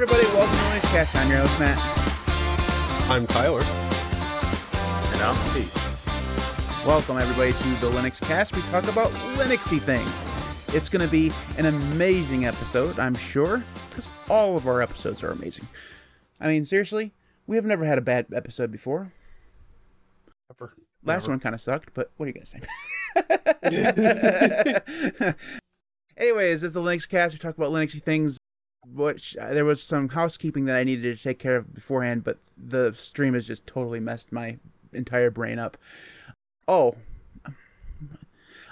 Hey everybody, welcome to Linux Cast. I'm your host Matt. I'm Tyler. And I'm Steve. Welcome everybody to the Linux Cast. We talk about Linuxy things. It's going to be an amazing episode, I'm sure, because all of our episodes are amazing. I mean, seriously, we have never had a bad episode before. Ever. Last Never. one kind of sucked, but what are you gonna say? Anyways, it's the Linux Cast. We talk about Linuxy things. Which uh, there was some housekeeping that I needed to take care of beforehand, but the stream has just totally messed my entire brain up. Oh,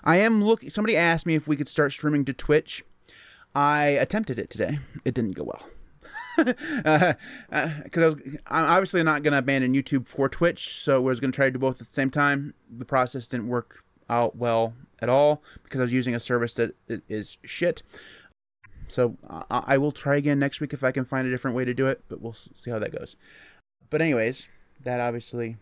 I am looking. Somebody asked me if we could start streaming to Twitch. I attempted it today. It didn't go well. Because uh, I was, I'm obviously not going to abandon YouTube for Twitch, so I was going to try to do both at the same time. The process didn't work out well at all because I was using a service that is shit. So I, I will try again next week if I can find a different way to do it, but we'll see how that goes. But anyways, that obviously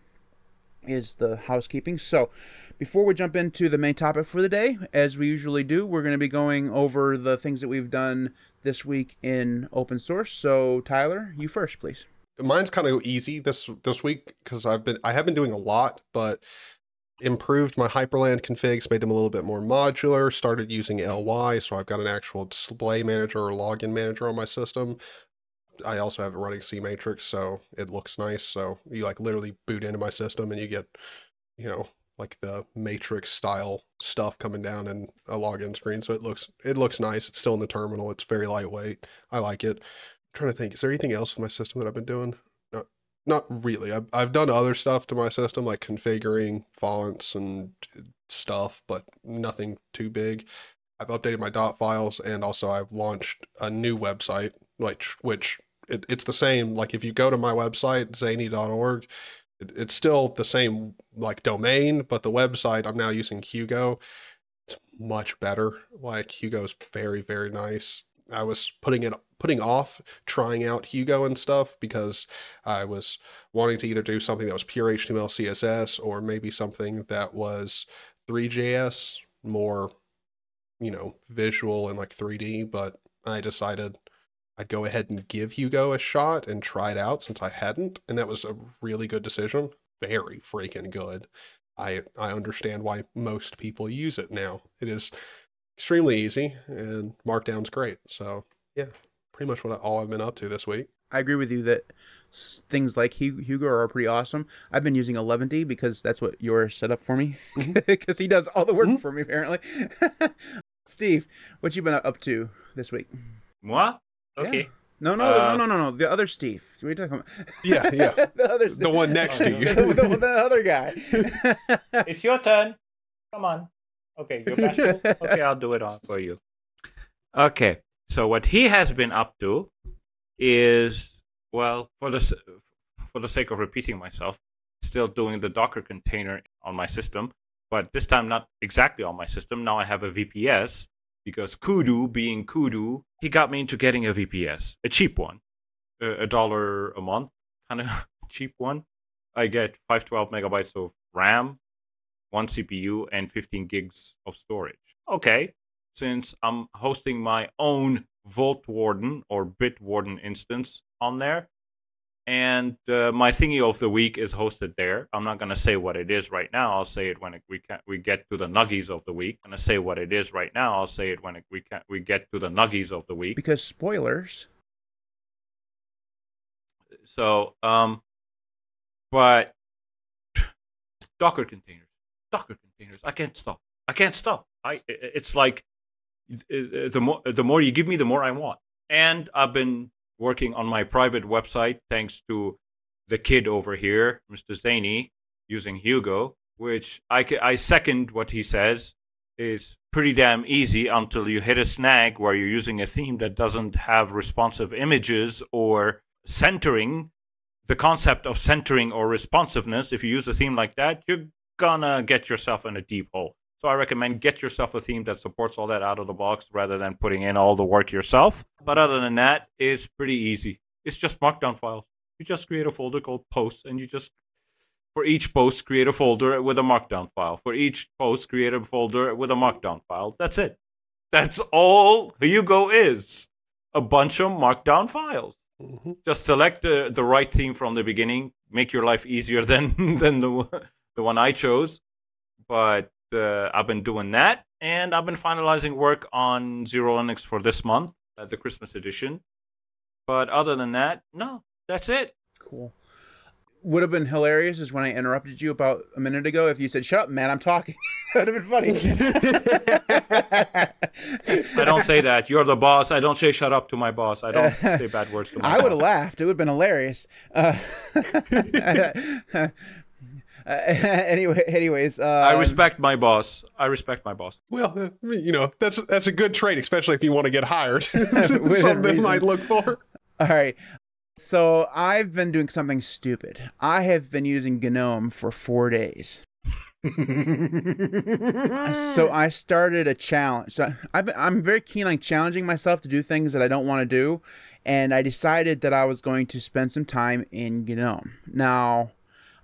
is the housekeeping. So before we jump into the main topic for the day, as we usually do, we're going to be going over the things that we've done this week in open source. So Tyler, you first, please. Mine's kind of easy this this week because I've been I have been doing a lot, but improved my Hyprland configs, made them a little bit more modular. Started using LY, so I've got an actual display manager or login manager on my system. I also have it running C Matrix, so it looks nice. So you like literally boot into my system and you get, you know, like the matrix style stuff coming down in a login screen. So it looks it looks nice. It's still in the terminal. It's very lightweight. I like it. trying to think, is there anything else in my system that I've been doing? No, not really. I've I've done other stuff to my system like configuring fonts and stuff, but nothing too big. I've updated my dot files and also I've launched a new website, which which it, it's the same. Like if you go to my website, zaney.org, it, it's still the same like domain, but the website I'm now using Hugo. It's much better. Like Hugo's very, very nice. I was putting it putting off trying out Hugo and stuff because I was wanting to either do something that was pure HTML CSS or maybe something that was 3JS, more, you know, visual and like 3D. But I decided I'd go ahead and give Hugo a shot and try it out since I hadn't. And that was a really good decision. Very freaking good. I I understand why most people use it now. It is extremely easy and Markdown's great. So yeah, pretty much what I, all I've been up to this week. I agree with you that things like Hugo are pretty awesome. I've been using 11ty because that's what you're set up for me because he does all the work Mhm. for me apparently. Steve, what you been up to this week? Moi? Yeah. Okay. No, no, Uh, no, no, no, no. The other Steve. What are you talking about? Yeah, yeah. the other The one next to you. the, the- the other guy. It's your turn. Come on. Okay, you're bashful? okay, I'll do it on for you. Okay. So what he has been up to is well, for the for the sake of repeating myself, still doing the Docker container on my system, but this time not exactly on my system. Now I have a VPS because Kudu, being Kudu, he got me into getting a VPS, a cheap one, a, a dollar a month, kind of cheap one. I get 512 megabytes of RAM, one CPU, and 15 gigs of storage. Okay, since I'm hosting my own Vaultwarden or Bitwarden instance on there, and uh, my thingy of the week is hosted there. I'm not gonna say what it is right now. I'll say it when it, we can, we get to the nuggies of the week. I'm gonna say what it is right now. I'll say it when it, we can, we get to the nuggies of the week. because spoilers. So, um, but Docker containers, Docker containers. I can't stop. I can't stop. I. It's like the more the more you give me, the more I want. And I've been working on my private website thanks to the kid over here, Mr. Zaney, using Hugo, which I I second what he says is pretty damn easy until you hit a snag where you're using a theme that doesn't have responsive images or centering the concept of centering or responsiveness if you use a theme like that you're gonna get yourself in a deep hole so i recommend get yourself a theme that supports all that out of the box rather than putting in all the work yourself. But other than that it's pretty easy. It's just markdown files. You just create a folder called posts and you just for each post create a folder with a markdown file. For each post create a folder with a markdown file. That's it. That's all hugo is. A bunch of markdown files. hmm Just select the, the right theme from the beginning. Make your life easier than than the the one I chose. But uh, I've been doing that, and I've been finalizing work on XeroLinux for this month, uh, the Christmas edition. But other than that, no, that's it. Cool. Would have been hilarious is when I interrupted you about a minute ago. If you said, "Shut up, man, I'm talking," that would have been funny. I don't say that. You're the boss. I don't say shut up to my boss. I don't say bad words to my I would have laughed. It would have been hilarious. Uh, uh, anyway, anyways, uh, I respect my boss. I respect my boss. Well, uh, you know that's that's a good trait, especially if you want to get hired. Within Something reason. might look for. All right. So I've been doing something stupid. I have been using GNOME for four days. So I started a challenge. So I've I'm very keen on challenging myself to do things that I don't want to do, and I decided that I was going to spend some time in GNOME. Now,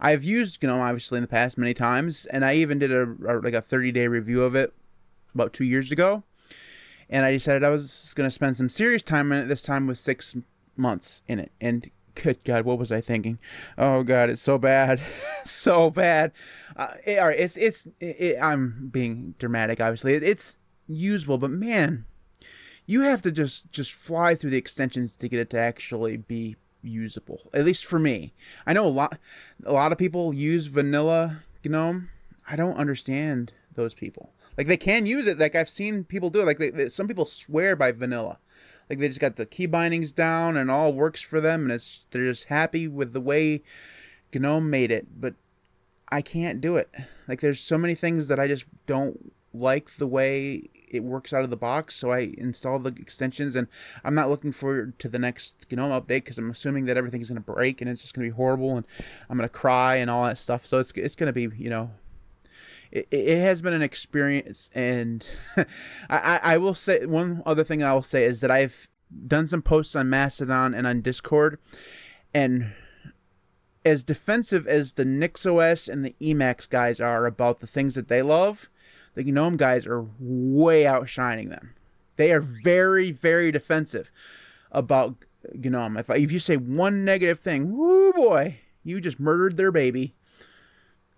I've used GNOME obviously in the past many times, and I even did a, a like a 30 day review of it about two years ago. And I decided I was going to spend some serious time in it this time with six months in it. And good God, what was I thinking? Oh God, it's so bad, so bad. Uh, it, all right, it's it's it, I'm being dramatic, obviously. It, it's usable, but man, you have to just just fly through the extensions to get it to actually be usable. At least for me, I know a lot a lot of people use vanilla GNOME. I don't understand those people. Like they can use it. Like I've seen people do it. Like they, they- some people swear by vanilla. Like they just got the key bindings down and all works for them, and it's they're just happy with the way GNOME made it. But I can't do it. Like there's so many things that I just don't like the way it works out of the box. So I install the extensions, and I'm not looking forward to the next GNOME update because I'm assuming that everything's gonna break and it's just gonna be horrible, and I'm gonna cry and all that stuff. So it's it's gonna be you know it, it has been an experience and I, I I will say one other thing I will say is that I've done some posts on Mastodon and on Discord and as defensive as the NixOS and the Emacs guys are about the things that they love, the GNOME guys are way outshining them. They are very, very defensive about GNOME. If, if you say one negative thing, whoo boy, you just murdered their baby.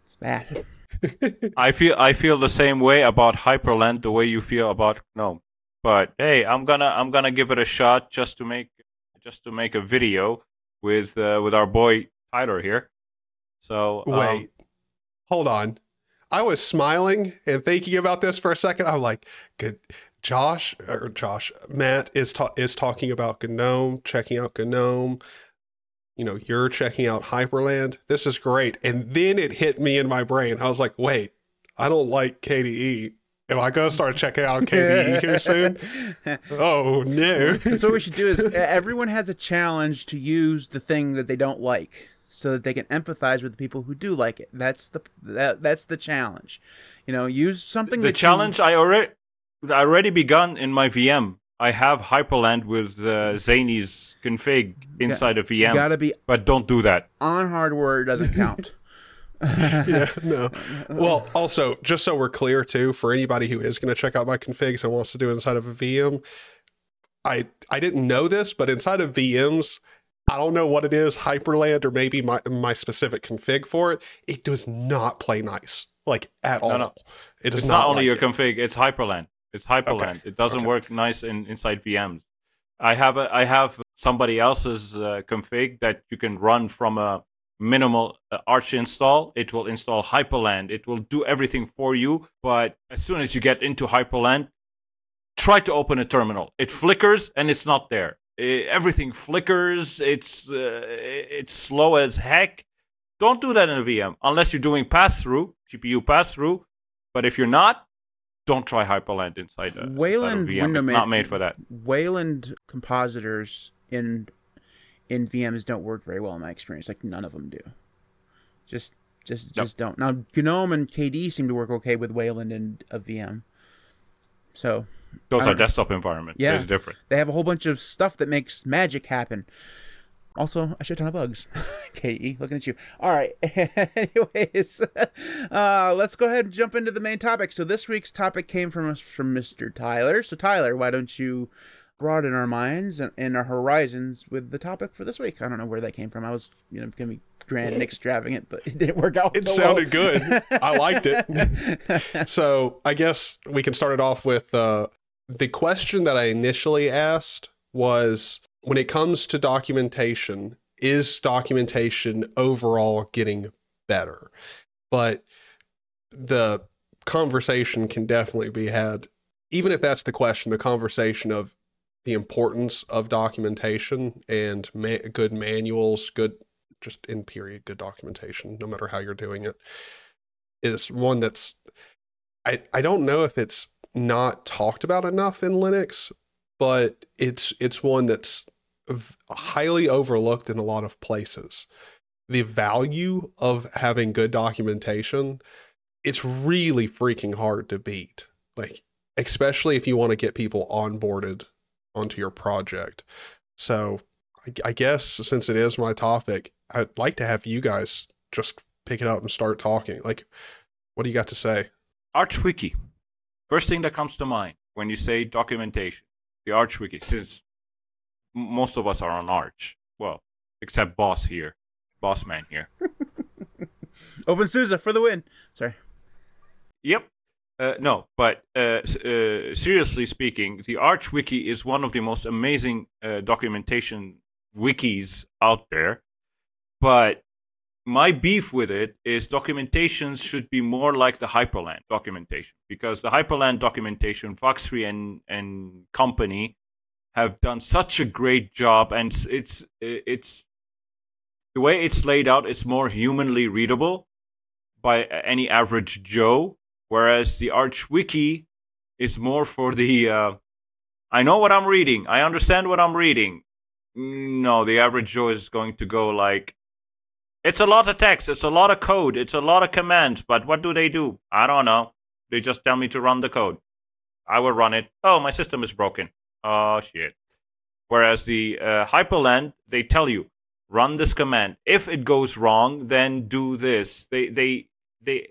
It's bad. I feel I feel the same way about Hyprland the way you feel about GNOME. But hey, I'm gonna I'm gonna give it a shot just to make just to make a video with uh, with our boy Tyler here. So um, Wait, hold on. I was smiling and thinking about this for a second. I'm like, good. Josh or Josh Matt is ta- is talking about GNOME, checking out GNOME. You know, you're checking out Hyprland. This is great. And then it hit me in my brain. I was like, wait, I don't like KDE. Am I going to start checking out KDE here soon? Oh no! so what we should do is everyone has a challenge to use the thing that they don't like so that they can empathize with the people who do like it that's the that, that's the challenge you know use something the that you- challenge I already I already begun in my VM. I have Hyprland with uh, Zaney's config inside a VM, gotta be but don't do that. on hardware it doesn't count yeah, no. Well, also, just so we're clear too, for anybody who is going to check out my configs and wants to do it inside of a VM, I I didn't know this, but inside of VMs, I don't know what it is, Hyprland or maybe my my specific config for it. It does not play nice, like at all. no. It does It's not, only like your it. config; it's Hyprland. It's Hyprland. It doesn't okay. work nice in inside VMs. I have a I have somebody else's uh, config that you can run from a minimal uh, Arch install. It will install Hyprland. It will do everything for you. But as soon as you get into Hyprland, try to open a terminal. It flickers and it's not there. Eh, everything flickers. It's uh, it's slow as heck. Don't do that in a VM unless you're doing pass through GPU pass through. But if you're not, don't try Hyprland inside a, inside a Wayland VM. window It's not made for that. wayland compositors in in vms don't work very well in my experience like none of them do just just just don't now gnome and kde seem to work okay with wayland and a vm so Those are desktop environment. Yeah. It's different. They have a whole bunch of stuff that makes magic happen. Also, a shit ton of bugs. KDE, looking at you. All right. Anyways, uh, let's go ahead and jump into the main topic. So this week's topic came from us from Mr. Tyler. So Tyler, why don't you broaden our minds and, and our horizons with the topic for this week. I don't know where that came from. I was, you know, gonna be grand and extravagant, but it didn't work out. It so sounded well. good. I liked it. so I guess we can start it off with uh, the question that I initially asked was when it comes to documentation, is documentation overall getting better? But the conversation can definitely be had, even if that's the question, the conversation of the importance of documentation and ma- good manuals, good just in period good documentation, no matter how you're doing it, is one that's I I don't know if it's not talked about enough in Linux, but it's it's one that's highly overlooked in a lot of places. The value of having good documentation, it's really freaking hard to beat. Like especially if you want to get people onboarded onto your project. So I, I guess since it is my topic, I'd like to have you guys just pick it up and start talking. Like, what do you got to say? ArchWiki. First thing that comes to mind when you say documentation, the ArchWiki, since most of us are on Arch. Well, except Boss here, Boss Man here. Open OpenSUSE for the win. Sorry. Yep. Uh, no, but uh, uh, seriously speaking, the Arch Wiki is one of the most amazing uh, documentation wikis out there. But my beef with it is documentations should be more like the Hyprland documentation because the Hyprland documentation, Fox3 and and company have done such a great job, and it's it's the way it's laid out. It's more humanly readable by any average Joe whereas the Arch Wiki is more for the uh, I know what I'm reading, I understand what I'm reading. No, the average Joe is going to go like, it's a lot of text, it's a lot of code, it's a lot of commands, but what do they do? I don't know. They just tell me to run the code. I will run it. Oh, my system is broken. Oh shit. Whereas the uh, Hyprland, they tell you run this command. If it goes wrong, then do this. They they they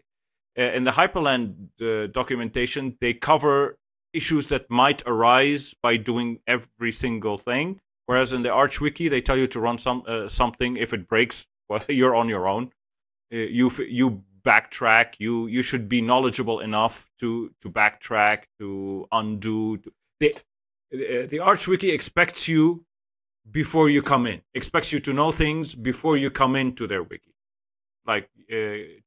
uh, in the Hyprland uh, documentation, they cover issues that might arise by doing every single thing. Whereas in the Arch Wiki, they tell you to run some uh, something. If it breaks, well, you're on your own. Uh, you you backtrack. You you should be knowledgeable enough to to backtrack, to undo. To, the the Arch Wiki expects you before you come in. Expects you to know things before you come into their wiki like uh,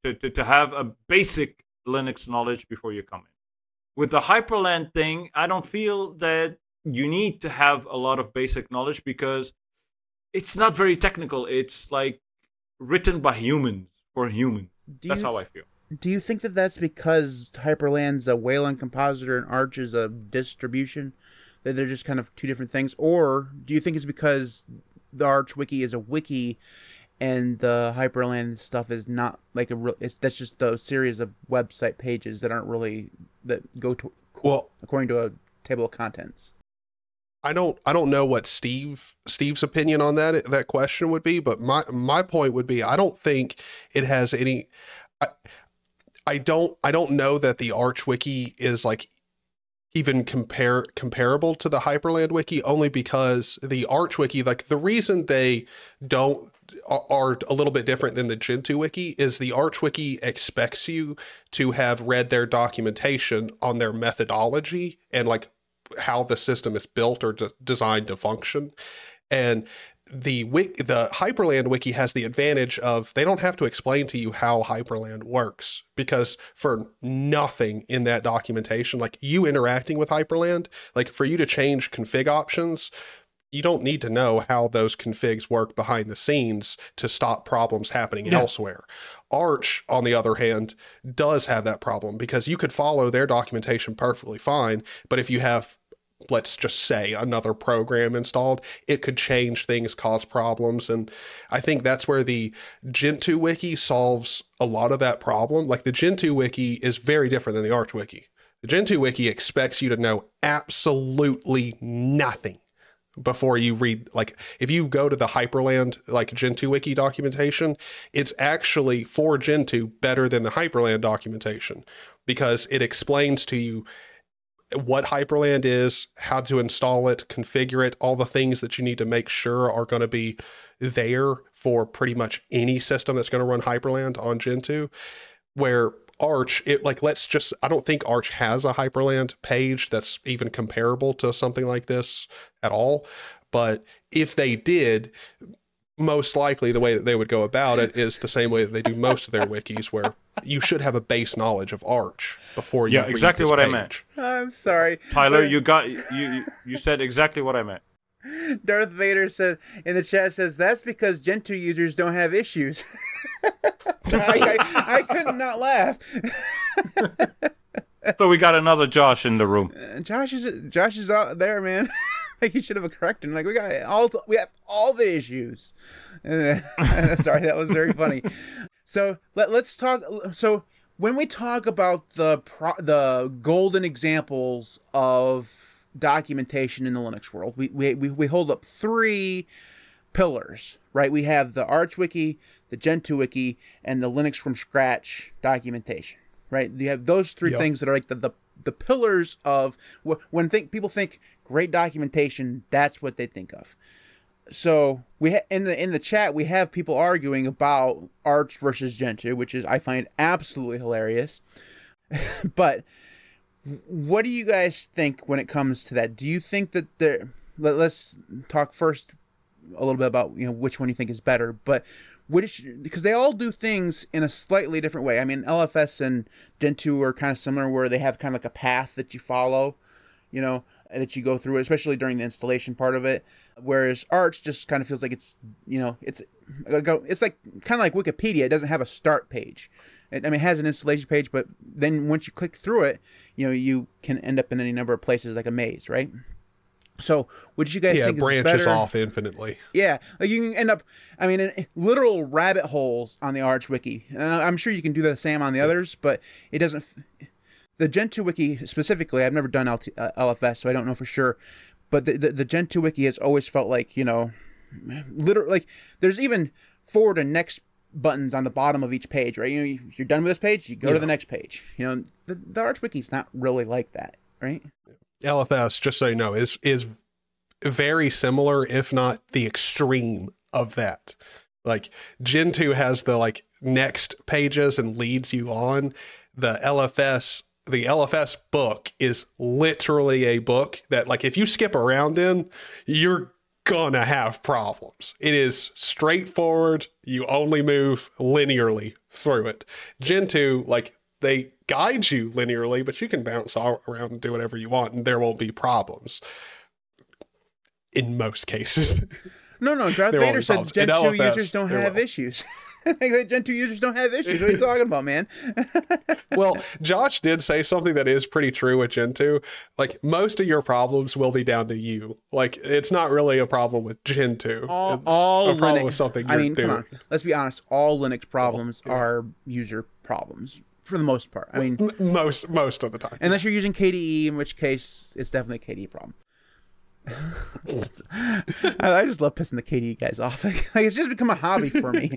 to, to, to have a basic linux knowledge before you come in with the hyprland thing i don't feel that you need to have a lot of basic knowledge because it's not very technical it's like written by humans for humans Do that's you, how i feel do you think that that's because Hyprland's a Wayland compositor and Arch is a distribution? That they're just kind of two different things? Or do you think it's because the Arch Wiki is a wiki and the Hyprland stuff is not like a real, it's that's just a series of website pages that aren't really, that go to, Well, according to a table of contents? I don't I don't know what Steve Steve's opinion on that that question would be, but my my point would be I don't think it has any I I don't I don't know that the Arch wiki is like even compare comparable to the Hyprland wiki only because the Arch wiki like the reason they don't are- a little bit different than the Gentoo wiki is the Arch wiki expects you to have read their documentation on their methodology and like how the system is built or de- designed to function. And the wiki, the Hyprland wiki has the advantage of they don't have to explain to you how Hyprland works because for nothing in that documentation, like you interacting with Hyprland, like for you to change config options, you don't need to know how those configs work behind the scenes to stop problems happening Yeah. elsewhere. Arch, on the other hand, does have that problem because you could follow their documentation perfectly fine, but if you have let's just say another program installed, it could change things, cause problems. And I think that's where the Gentoo wiki solves a lot of that problem. Like the Gentoo wiki is very different than the Arch wiki. The Gentoo wiki expects you to know absolutely nothing before you read like if you go to the hyprland like gentoo wiki documentation it's actually for gentoo better than the hyprland documentation because it explains to you what Hyprland is, how to install it, configure it, all the things that you need to make sure are going to be there for pretty much any system that's going to run Hyprland on Gentoo. Where Arch, it like let's just I don't think Arch has a Hyprland page that's even comparable to something like this at all. But if they did, most likely the way that they would go about it is the same way that they do most of their wikis, where you should have a base knowledge of Arch before you. Yeah, read exactly this what I meant. I'm sorry. Tyler, you got you you- you said exactly what I meant. Darth Vader said in the chat says that's because Gentoo users don't have issues. I, I, I could not laugh. So we got another Josh in the room. And Josh is Josh is out there, man. like he should have corrected. him. Like we got all we have all the issues. Uh, Sorry, that was very funny. So let let's talk. So when we talk about the pro, the golden examples of documentation in the Linux world, we we we, we hold up three pillars, right? We have the Arch Wiki, the Gentoo Wiki, and the Linux from scratch documentation, right? You have those three Yep. things that are like the, the, the pillars of when think people think great documentation, that's what they think of. So we ha- in the in the chat we have people arguing about Arch versus Gentoo, which is I find absolutely hilarious. but what do you guys think when it comes to that? Do you think that there? Let, let's talk first a little bit about you know which one you think is better, but which because they all do things in a slightly different way. I mean, LFS and Gentoo are kind of similar, where they have kind of like a path that you follow, you know, that you go through, especially during the installation part of it. Whereas Arch just kind of feels like it's you know it's it's like kind of like Wikipedia. It doesn't have a start page. It, I mean, it has an installation page, but then once you click through it, you know, you can end up in any number of places like a maze, right? So, what did you guys Yeah, think branches off infinitely. Yeah, like you can end up, I mean, in literal rabbit holes on the Arch Wiki. Uh, I'm sure you can do the same on the others, but it doesn't. The Gentoo Wiki specifically, I've never done LT, uh, LFS, so I don't know for sure. But the, the the Gentoo Wiki has always felt like you know, literally like there's even forward and next buttons on the bottom of each page, right? You know, you're done with this page, you go to the next page. You know, the, the Wiki's not really like that, right? LFS, just so you know, is is very similar, if not the extreme of that. Like Gentoo has the like next pages and leads you on. The LFS, the LFS book is literally a book that like if you skip around in, you're gonna have problems. It is straightforward. You only move linearly through it. Gentoo, like they guide you linearly, but you can bounce all around and do whatever you want, and there won't be problems. In most cases, No, no. Darth Vader said. In Gentoo users don't have issues. like Gentoo users don't have issues. What are you talking about, man? well, Josh did say something that is pretty true with Gentoo. Like most of your problems will be down to you. Like it's not really a problem with Gentoo. all, it's all a problem Linux. with something I you're mean, doing. come on. Let's be honest. All Linux problems yeah. are user problems for the most part. I mean, most most of the time. unless you're using KDE, in which case it's definitely a KDE problem. I, I just love pissing the KDE guys off. like it's just become a hobby for me.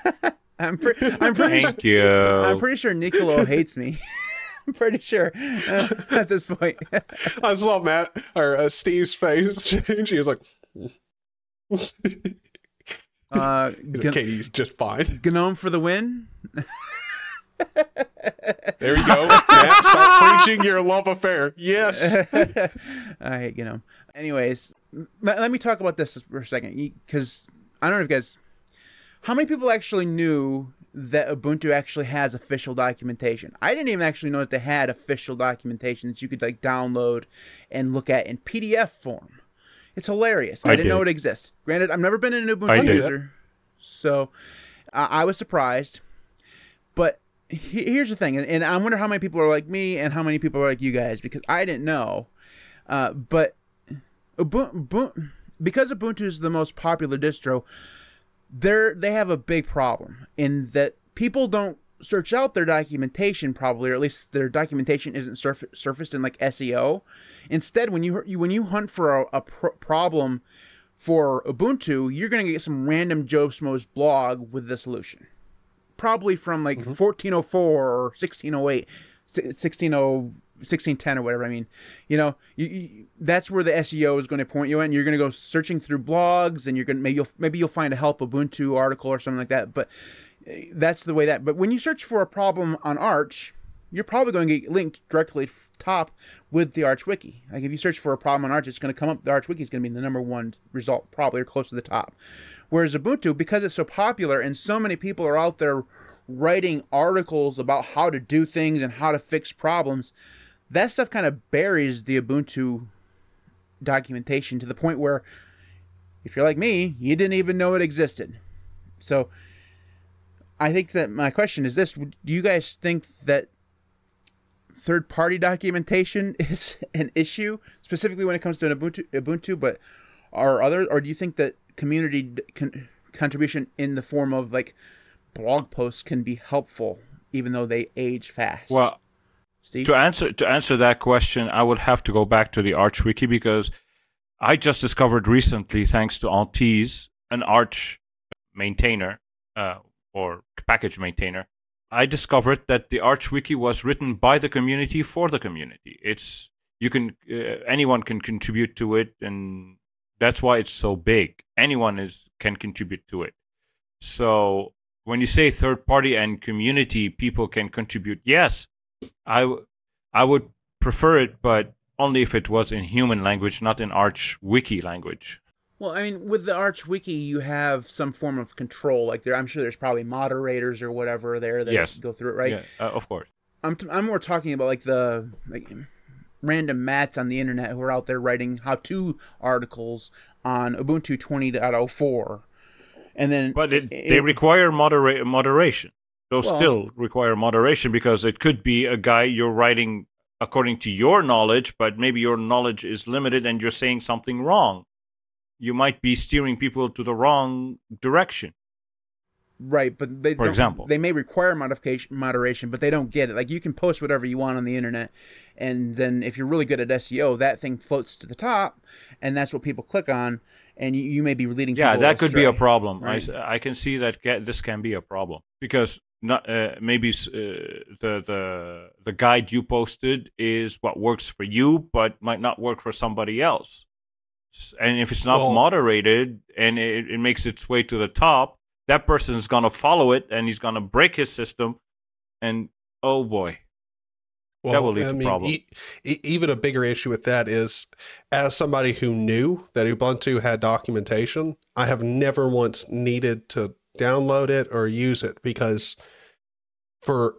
I'm, pre- I'm pretty. Thank you. I'm pretty sure Nicolo hates me. I'm pretty sure uh, at this point. I saw Matt or uh, Steve's face change. He was like, Uh, G- "KDE's just fine." Gnome for the win. There you go, Matt. Start preaching your love affair. Yes. I hate Gnome. Anyways, let, let me talk about this for a second because I don't know if you guys. How many people actually knew that Ubuntu actually has official documentation? I didn't even actually know that they had official documentation that you could like download and look at in PDF form. It's hilarious. I, I didn't know it exists. Granted, I've never been an Ubuntu I did. user, so uh, I was surprised. But he- here's the thing, and, I wonder how many people are like me and how many people are like you guys because I didn't know. Uh, but Ubuntu, because Ubuntu is the most popular distro, they're they have a big problem in that people don't search out their documentation probably, or at least their documentation isn't surf- surfaced in like SEO. Instead, when you you- when you hunt for a, a pro- problem for Ubuntu, you're gonna get some random Joe Schmo's blog with the solution, probably from like 1404 or 1608, si- 1600 1610 or whatever. I mean, you know, you, you, that's where the SEO is going to point you in. You're going to go searching through blogs, and you're going to maybe you'll maybe you'll find a help Ubuntu article or something like that. But eh, that's the way that. But when you search for a problem on Arch, you're probably going to get linked directly top with the Arch Wiki. Like if you search for a problem on Arch, it's going to come up. The Arch Wiki is going to be the number one result, probably or close to the top. Whereas Ubuntu, because it's so popular and so many people are out there writing articles about how to do things and how to fix problems, that stuff kind of buries the Ubuntu documentation to the point where if you're like me, you didn't even know it existed. So I think that my question is this, do you guys think that third party documentation is an issue specifically when it comes to an Ubuntu, Ubuntu but are other or do you think that community con- contribution in the form of like blog posts can be helpful even though they age fast well Steve? to answer to answer that question i would have to go back to the arch wiki because i just discovered recently thanks to Antiz, an arch maintainer uh, or package maintainer i discovered that the arch wiki was written by the community for the community it's you can uh, anyone can contribute to it and that's why it's so big. Anyone is can contribute to it. So when you say third party and community people can contribute, yes, I, w- I would prefer it, but only if it was in human language, not in Arch Wiki language. Well, I mean, with the Arch Wiki, you have some form of control. Like there, I'm sure there's probably moderators or whatever there that yes. go through it, right? Yeah, uh, of course. I'm t- I'm more talking about like the like random mats on the internet who are out there writing how-to articles on Ubuntu 20.04. And then But it, it, they require modera- moderation. Those well, still require moderation because it could be a guy you're writing according to your knowledge, but maybe your knowledge is limited and you're saying something wrong. You might be steering people to the wrong direction. Right, but they for example they may require modification moderation, but they don't get it. Like you can post whatever you want on the internet, and then if you're really good at SEO, that thing floats to the top, and that's what people click on, and you, you may be leading. Yeah, that could be a problem. Right? I, I can see that this can be a problem because not uh, maybe uh, the the the guide you posted is what works for you, but might not work for somebody else. And if it's not well, moderated and it, it makes its way to the top, that person is going to follow it and he's going to break his system. And oh boy, well, that will lead I to mean, problem. E- e- even a bigger issue with that is, as somebody who knew that Ubuntu had documentation, I have never once needed to download it or use it because, for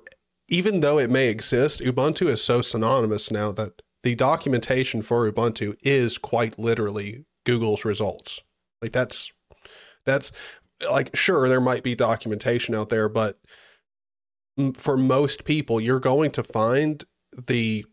even though it may exist, Ubuntu is so synonymous now that the documentation for Ubuntu is quite literally Google's results. Like that's that's like sure there might be documentation out there but for most people you're going to find the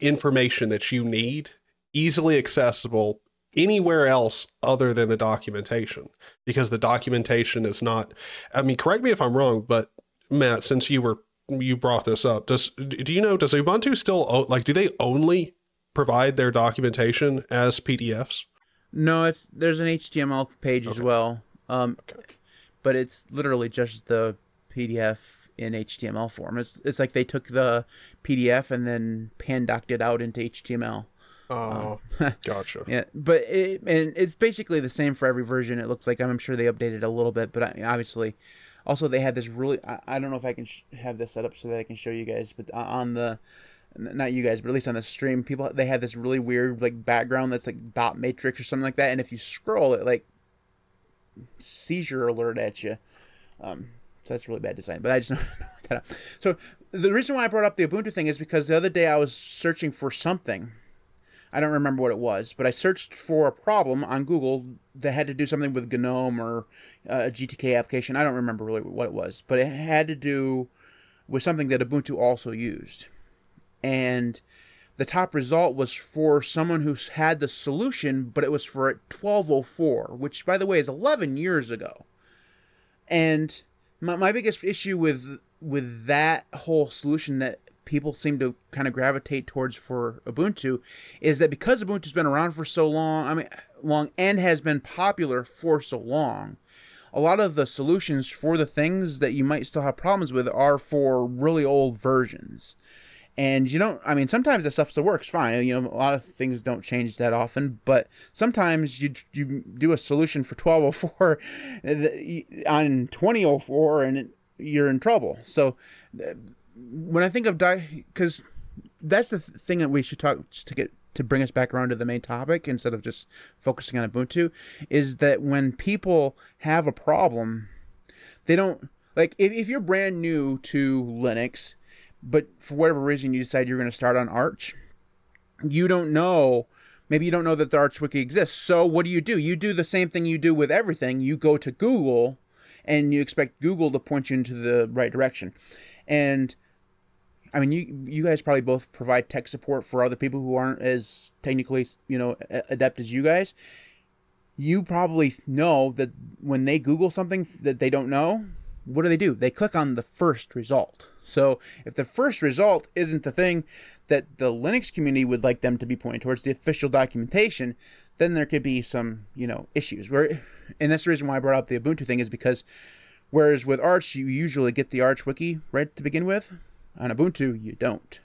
information that you need easily accessible anywhere else other than the documentation because the documentation is not i mean correct me if i'm wrong but matt since you were you brought this up does do you know does ubuntu still like do they only provide their documentation as pdfs no it's there's an html page okay. as well um, okay. But it's literally just the PDF in HTML form. It's it's like they took the PDF and then pandoced it out into HTML. Oh, um, gotcha. Yeah, but it, and it's basically the same for every version. It looks like I'm sure they updated a little bit, but I, obviously, also they had this really. I, I don't know if I can sh- have this set up so that I can show you guys, but on the not you guys, but at least on the stream, people they had this really weird like background that's like dot matrix or something like that, and if you scroll, it like seizure alert at you. Um, so that's really bad design, but I just know that. So the reason why I brought up the Ubuntu thing is because the other day I was searching for something. I don't remember what it was, but I searched for a problem on Google that had to do something with GNOME or uh, a GTK application. I don't remember really what it was, but it had to do with something that Ubuntu also used. And the top result was for someone who's had the solution, but it was for 1204, which, by the way, is 11 years ago. And my, my biggest issue with with that whole solution that people seem to kind of gravitate towards for Ubuntu is that because Ubuntu's been around for so long, I mean, long and has been popular for so long, a lot of the solutions for the things that you might still have problems with are for really old versions And you don't, I mean, sometimes the stuff still works fine. You know, a lot of things don't change that often, but sometimes you you do a solution for 1204 on 2004 and you're in trouble. So when I think of die, because that's the thing that we should talk to get to bring us back around to the main topic instead of just focusing on Ubuntu is that when people have a problem, they don't like if, if you're brand new to Linux but for whatever reason you decide you're going to start on Arch, you don't know. Maybe you don't know that the Arch Wiki exists. So what do you do? You do the same thing you do with everything. You go to Google, and you expect Google to point you into the right direction. And I mean, you you guys probably both provide tech support for other people who aren't as technically, you know, adept as you guys. You probably know that when they Google something that they don't know, what do they do? They click on the first result. So if the first result isn't the thing that the Linux community would like them to be pointing towards, the official documentation, then there could be some, you know, issues. Where, and that's the reason why I brought up the Ubuntu thing is because, whereas with Arch you usually get the Arch wiki right to begin with, on Ubuntu you don't.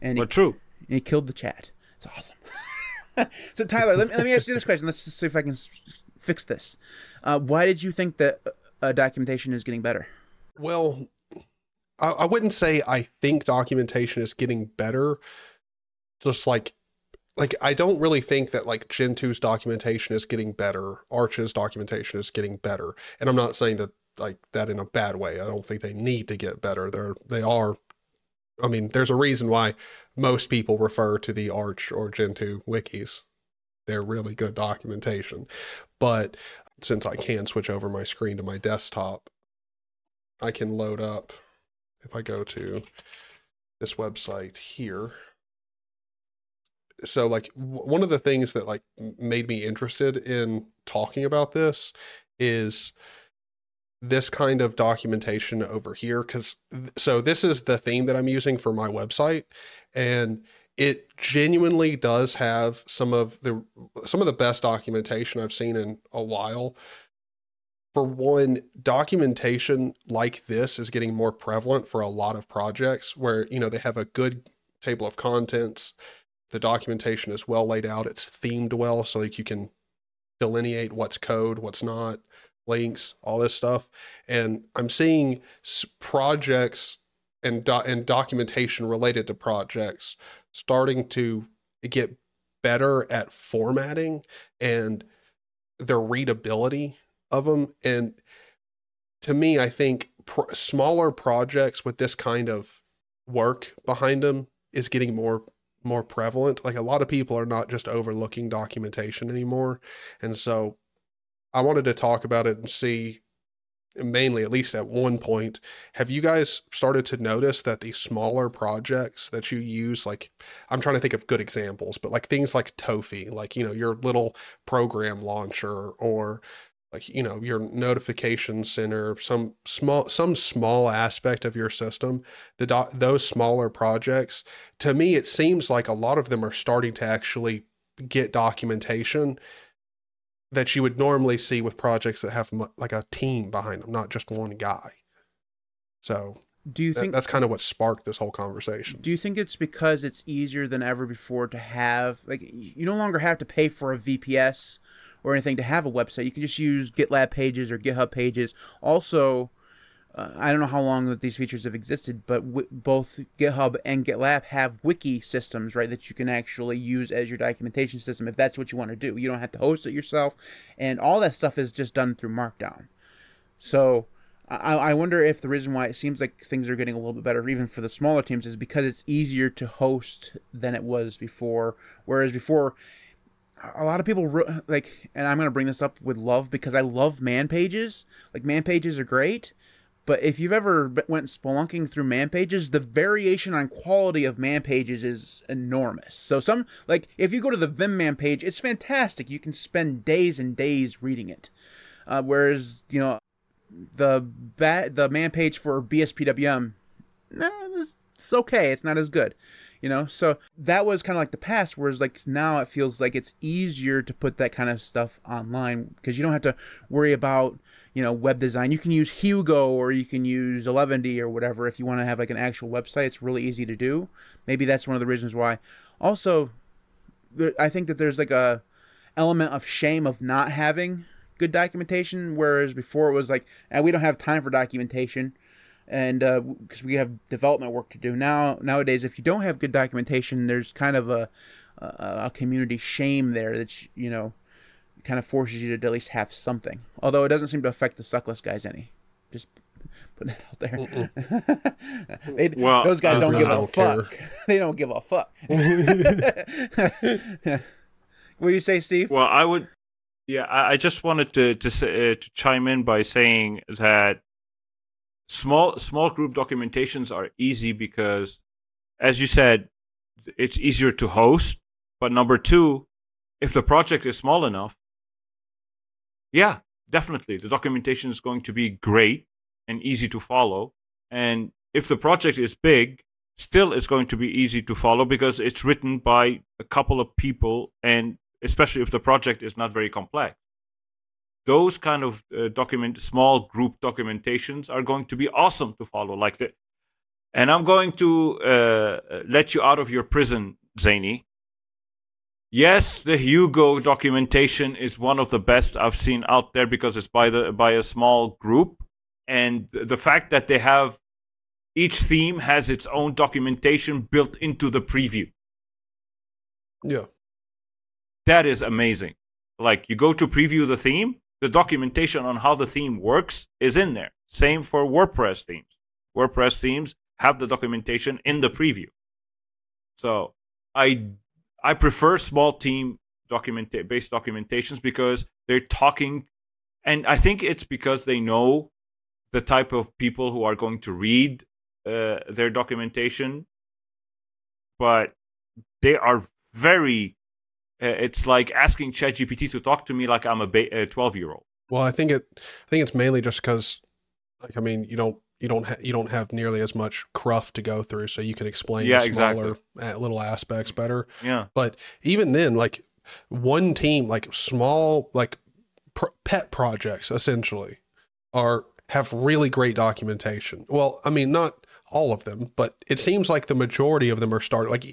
And but he, true. And he killed the chat. It's awesome. so Tyler, let me, let me ask you this question. Let's just see if I can fix this. Uh, why did you think that uh, documentation is getting better? Well, I, I wouldn't say I think documentation is getting better. Just like like I don't really think that like Gentoo's documentation is getting better, Arch's documentation is getting better. And I'm not saying that like that in a bad way. I don't think they need to get better. They're they are I mean, there's a reason why most people refer to the Arch or Gentoo wikis. They're really good documentation. But since I can switch over my screen to my desktop, I can load up if I go to this website here. So like one of the things that like made me interested in talking about this is this kind of documentation over here cuz so this is the theme that I'm using for my website and it genuinely does have some of the some of the best documentation I've seen in a while. For one, documentation like this is getting more prevalent for a lot of projects where, you know, they have a good table of contents. The documentation is well laid out. It's themed well so like you can delineate what's code, what's not, links, all this stuff. And I'm seeing projects and do- and documentation related to projects starting to get better at formatting and the readability of them. And to me, I think pr- smaller projects with this kind of work behind them is getting more more prevalent. Like a lot of people are not just overlooking documentation anymore. And so I wanted to talk about it and see mainly at least at one point have you guys started to notice that the smaller projects that you use like i'm trying to think of good examples but like things like tofi like you know your little program launcher or like you know your notification center some small some small aspect of your system the do- those smaller projects to me it seems like a lot of them are starting to actually get documentation that you would normally see with projects that have like a team behind them, not just one guy. So, do you think that's kind of what sparked this whole conversation? Do you think it's because it's easier than ever before to have like you no longer have to pay for a VPS or anything to have a website. You can just use GitLab pages or GitHub pages. Also, uh, I don't know how long that these features have existed, but w- both GitHub and GitLab have wiki systems, right, that you can actually use as your documentation system if that's what you want to do. You don't have to host it yourself, and all that stuff is just done through Markdown. So I, I wonder if the reason why it seems like things are getting a little bit better, even for the smaller teams, is because it's easier to host than it was before. Whereas before, a lot of people like, and I'm gonna bring this up with love because I love man pages. Like man pages are great but if you've ever went spelunking through man pages, the variation on quality of man pages is enormous. So some like if you go to the Vim man page, it's fantastic. You can spend days and days reading it. Uh, whereas you know the bat the man page for BSPWM, nah, it's, it's okay. It's not as good. You know? So that was kind of like the past whereas like now it feels like it's easier to put that kind of stuff online because you don't have to worry about you know web design. You can use hugo or you can use 11ty or whatever if you want to have like an actual website. It's really easy to do. Maybe that's one of the reasons why. Also i think that there's like a element of shame of not having good documentation whereas before it was like eh, we don't have time for documentation and because uh, we have development work to do. Now nowadays if you don't have good documentation there's kind of a a, a community shame there that you know kind of forces you to at least have something. Although it doesn't seem to affect the suckless guys any. Just putting it out there. They, well, those guys don't give a fuck. They don't give a fuck. What do you say steve? Well i would yeah i, I just wanted to to, uh, to chime in by saying that small small group documentations are easy because as you said it's easier to host. But number two if the project is small enough yeah definitely. The documentation is going to be great and easy to follow. And if the project is big still it's going to be easy to follow because it's written by a couple of people. And especially if the project is not very complex those kind of uh, document small group documentations are going to be awesome to follow like that and i'm going to uh, let you out of your prison Zaney. Yes the hugo documentation is one of the best i've seen out there because it's by the by a small group. And the fact that they have each theme has its own documentation built into the preview. Yeah. That is amazing. Like you go to preview the theme the documentation on how the theme works is in there. Same for WordPress themes. WordPress themes have the documentation in the preview. So I I prefer small team document based documentations because they're talking and I think it's because they know the type of people who are going to read uh, their documentation, but they are very Uh, it's like asking ChatGPT to talk to me like I'm a uh, twelve year old. Well, I think it. I think it's mainly just because, like, I mean, you don't you don't ha- you don't have nearly as much cruft to go through, so you can explain yeah, the smaller exactly. Uh, little aspects better. Yeah. But even then, like one team, like small, like pr- pet projects, essentially, are have really great documentation. Well, I mean, not all of them, but it seems like the majority of them are started. Like,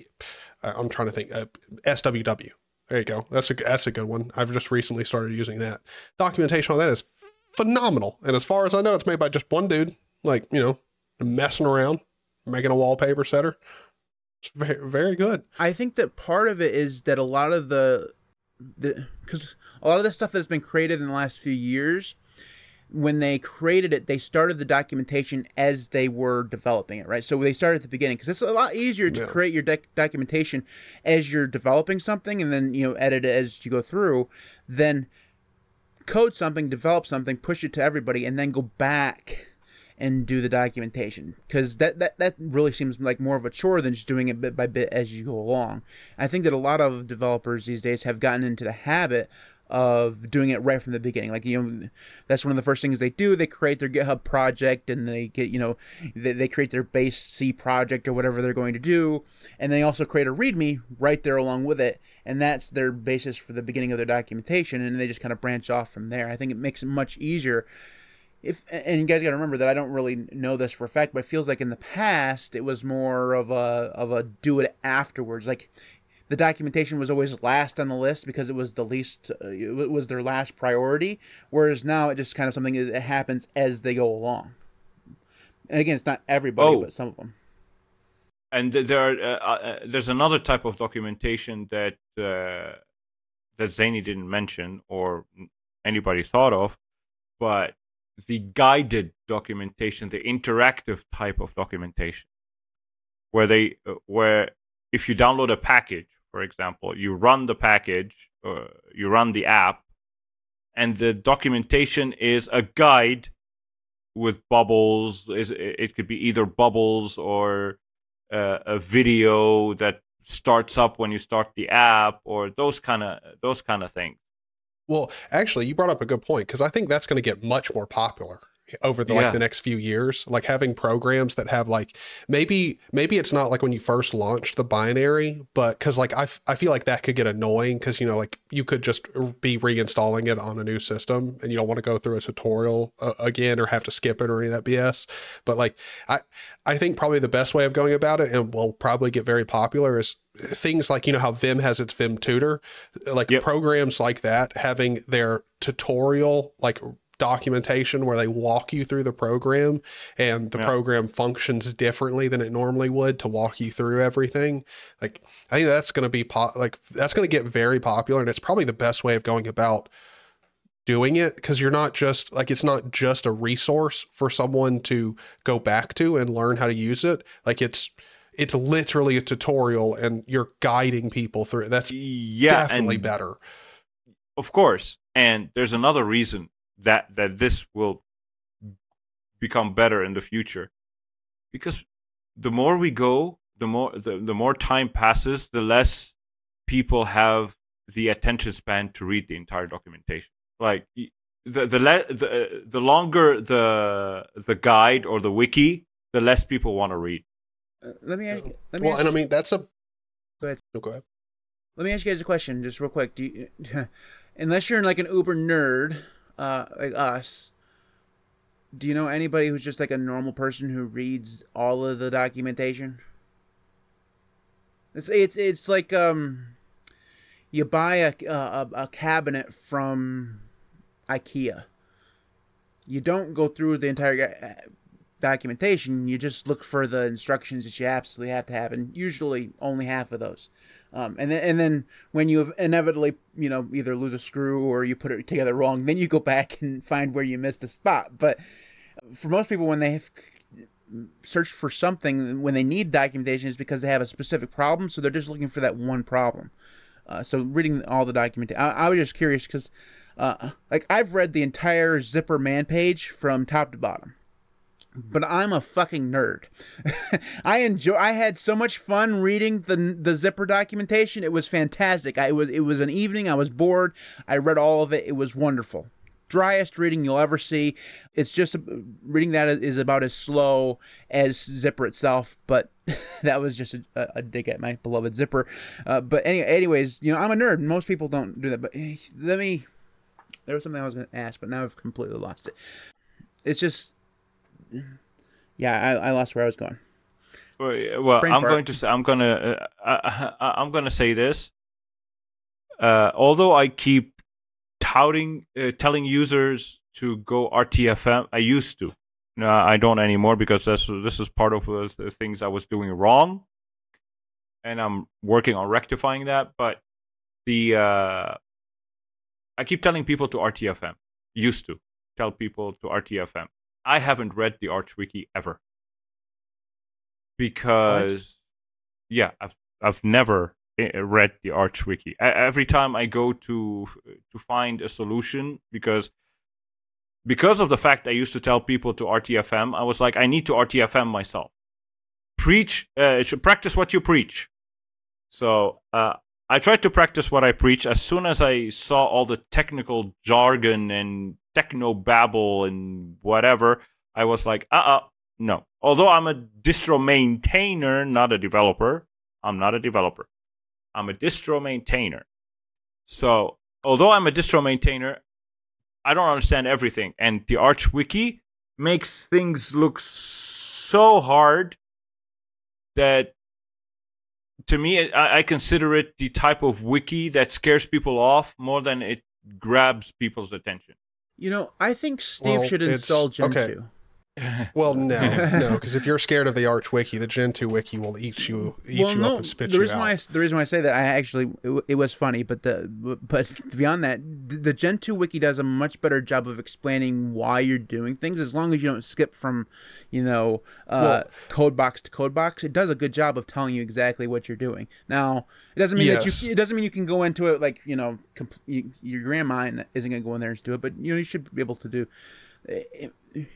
I'm trying to think, uh, SWW there you go. That's a that's a good one. I've just recently started using that. Documentation on that is phenomenal. And as far as I know, it's made by just one dude, like, you know, messing around, making a wallpaper setter. It's very, very good. I think that part of it is that a lot of the the because a lot of the stuff that's been created in the last few years when they created it, they started the documentation as they were developing it, right? So they started at the beginning because it's a lot easier to yeah. create your documentation as you're developing something and then you know edit it as you go through, than code something, develop something, push it to everybody, and then go back and do the documentation because that, that that really seems like more of a chore than just doing it bit by bit as you go along. I think that a lot of developers these days have gotten into the habit of doing it right from the beginning. Like you know, that's one of the first things they do. They create their GitHub project and they get you know, they, they create their base C project or whatever they're going to do, and they also create a README right there along with it, and that's their basis for the beginning of their documentation, and they just kind of branch off from there. I think it makes it much easier. If and you guys got to remember that I don't really know this for a fact, but it feels like in the past it was more of a of a do it afterwards. Like the documentation was always last on the list because it was the least uh, it was their last priority whereas now it just kind of something that happens as they go along and again it's not everybody oh. but some of them and there are uh, uh, there's another type of documentation that uh, that Zaney didn't mention or anybody thought of but the guided documentation the interactive type of documentation where they uh, where if you download a package for example, you run the package, uh, you run the app, and the documentation is a guide with bubbles. It could be either bubbles or uh, a video that starts up when you start the app, or those kind of those kind of things. Well, actually, you brought up a good point because I think that's going to get much more popular over the Yeah. like the next few years like having programs that have like maybe maybe it's not like when you first launched the binary but because like I, f- I feel like that could get annoying because you know like you could just be reinstalling it on a new system and you don't want to go through a tutorial uh, again or have to skip it or any of that bs but like i i think probably the best way of going about it and will probably get very popular is things like you know how vim has its vim tutor like Yep. programs like that having their tutorial like documentation where they walk you through the program and the Yeah. program functions differently than it normally would to walk you through everything like i think that's going to be po- like that's going to get very popular and it's probably the best way of going about doing it because you're not just like it's not just a resource for someone to go back to and learn how to use it like it's it's literally a tutorial and you're guiding people through it that's yeah, definitely better of course. And there's another reason that that this will become better in the future, because the more we go, the more the, the more time passes, the less people have the attention span to read the entire documentation. Like the the le- the, the longer the the guide or the wiki, the less people want to read. Uh, let me ask. Let me well ask, and i mean that's a Go ahead. Oh, go ahead Let me ask you guys a question, just real quick. Do you, unless you're like an uber nerd, uh, like us, do you know anybody who's just like a normal person who reads all of the documentation? It's it's it's like um, you buy a a, a cabinet from IKEA. You don't go through the entire uh, documentation. You just look for the instructions that you absolutely have to have, and usually only half of those. Um, and then and then when you inevitably you know either lose a screw or you put it together wrong, then you go back and find where you missed the spot. But for most people, when they have searched for something when they need documentation is because they have a specific problem, so they're just looking for that one problem. Uh, so reading all the documentation, I, I was just curious because, uh, like, I've read the entire Zypper man page from top to bottom but I'm a fucking nerd. I enjoy. I had so much fun reading the the Zypper documentation. It was fantastic. I it was it was an evening. I was bored. I read all of it. It was wonderful. Driest reading you'll ever see. It's just reading that is about as slow as Zypper itself, but that was just a, a dig at my beloved Zypper. Uh, but any, anyways, you know I'm a nerd. Most people don't do that. But eh, let me. There was something I was going to ask, but now I've completely lost it. It's just yeah, I, I lost where I was going. Well, well, Brain I'm fart. going to say I'm gonna uh, I, I, I'm gonna say this. Uh, although I keep touting, uh, telling users to go RTFM, I used to. No, I don't anymore because this this is part of uh, the things I was doing wrong, and I'm working on rectifying that. But the uh, I keep telling people to RTFM. Used to tell people to RTFM. I haven't read the ArchWiki ever. Because yeah i've i've never eh, read the arch wiki. E- every time i go to to find a solution because because of the fact i used to tell people to rtfm i was like i need to rtfm myself. Preach uh, should practice what you preach. So uh, i tried to practice what i preach. As soon as i saw all the technical jargon and techno babble and whatever i was like uh-uh no. Although I'm a distro maintainer, not a developer, I'm not a developer. I'm a distro maintainer. So, although I'm a distro maintainer, I don't understand everything. And the Arch Wiki makes things look so hard that to me, I, I consider it the type of wiki that scares people off more than it grabs people's attention. You know, I think Steve Well, should install Gentoo. okay. Well, no, no, because if you're scared of the Arch Wiki, the Gentoo Wiki will eat you, eat well, you no, up and spit the you reason out. why I, the reason why I say that I actually it, it was funny, but the but beyond that, the, the Gentoo wiki does a much better job of explaining why you're doing things. As long as you don't skip from, you know, uh, Well- code box to code box, it does a good job of telling you exactly what you're doing. Now, it doesn't mean Yes. that you it doesn't mean you can go into it like you know compl- you, your grandma isn't going to go in there and do it, but you know you should be able to do.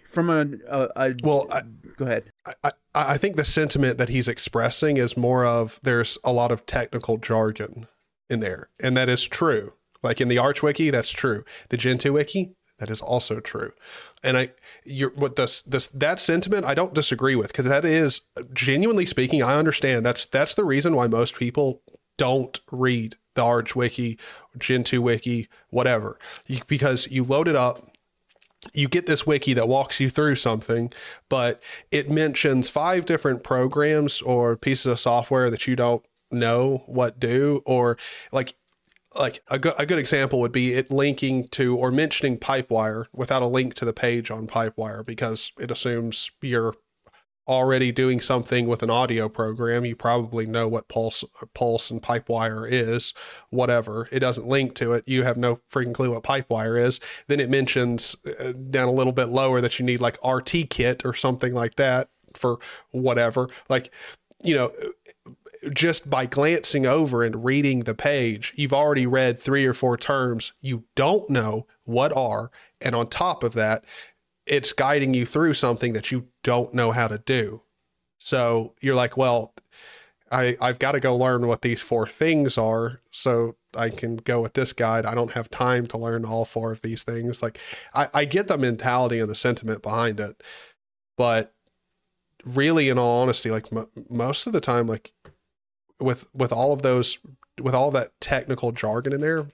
From a, a, a Well, I- go ahead. I, I, I think the sentiment that he's expressing is more of there's a lot of technical jargon in there, and that is true. Like in the Arch Wiki, that's true. The Gentoo Wiki, That is also true. And I, you're what this this that sentiment I don't disagree with because that is genuinely speaking. I understand that's that's the reason why most people don't read the Arch Wiki, Gentoo Wiki, whatever, you, because you load it up you get this wiki that walks you through something, but it mentions five different programs or pieces of software that you don't know what do, or like like a good, a good example would be it linking to or mentioning Pipewire without a link to the page on Pipewire because it assumes you're already doing something with an audio program, you probably know what Pulse, Pulse and Pipewire is, whatever. It doesn't link to it. You have no freaking clue what Pipewire is. Then it mentions uh, down a little bit lower that you need like RT kit or something like that for whatever. Like, you know, just by glancing over and reading the page, you've already read three or four terms you don't know what are. And on top of that, it's guiding you through something that you don't know how to do. So you're like, well, I, I've got to go learn what these four things are so I can go with this guide. I don't have time to learn all four of these things. Like, I, I get the mentality and the sentiment behind it, but really, in all honesty, like m- most of the time, like with with all of those, with all that technical jargon in there,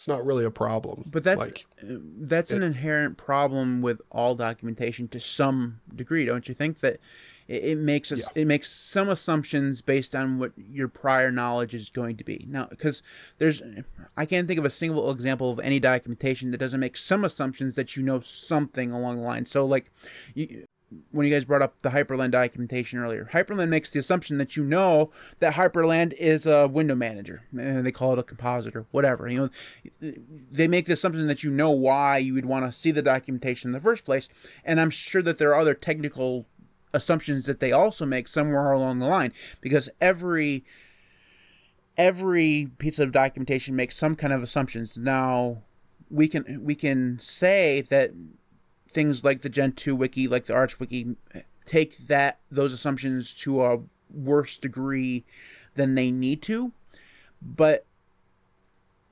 it's not really a problem. But that's like, uh, that's an inherent problem with all documentation to some degree, don't you think? That it, it makes us Yeah. it makes some assumptions based on what your prior knowledge is going to be. Now, because there's I can't think of a single example of any documentation that doesn't make some assumptions that you know something along the line. So, like, you, when you guys brought up the Hyprland documentation earlier, Hyprland makes the assumption that you know that Hyprland is a window manager, and they call it a compositor, whatever. You know, they make the assumption that you know why you would want to see the documentation in the first place, and I'm sure that there are other technical assumptions that they also make somewhere along the line because every every piece of documentation makes some kind of assumptions. Now, we can we can say that things like the Gentoo wiki, like the Arch wiki, take that those assumptions to a worse degree than they need to. But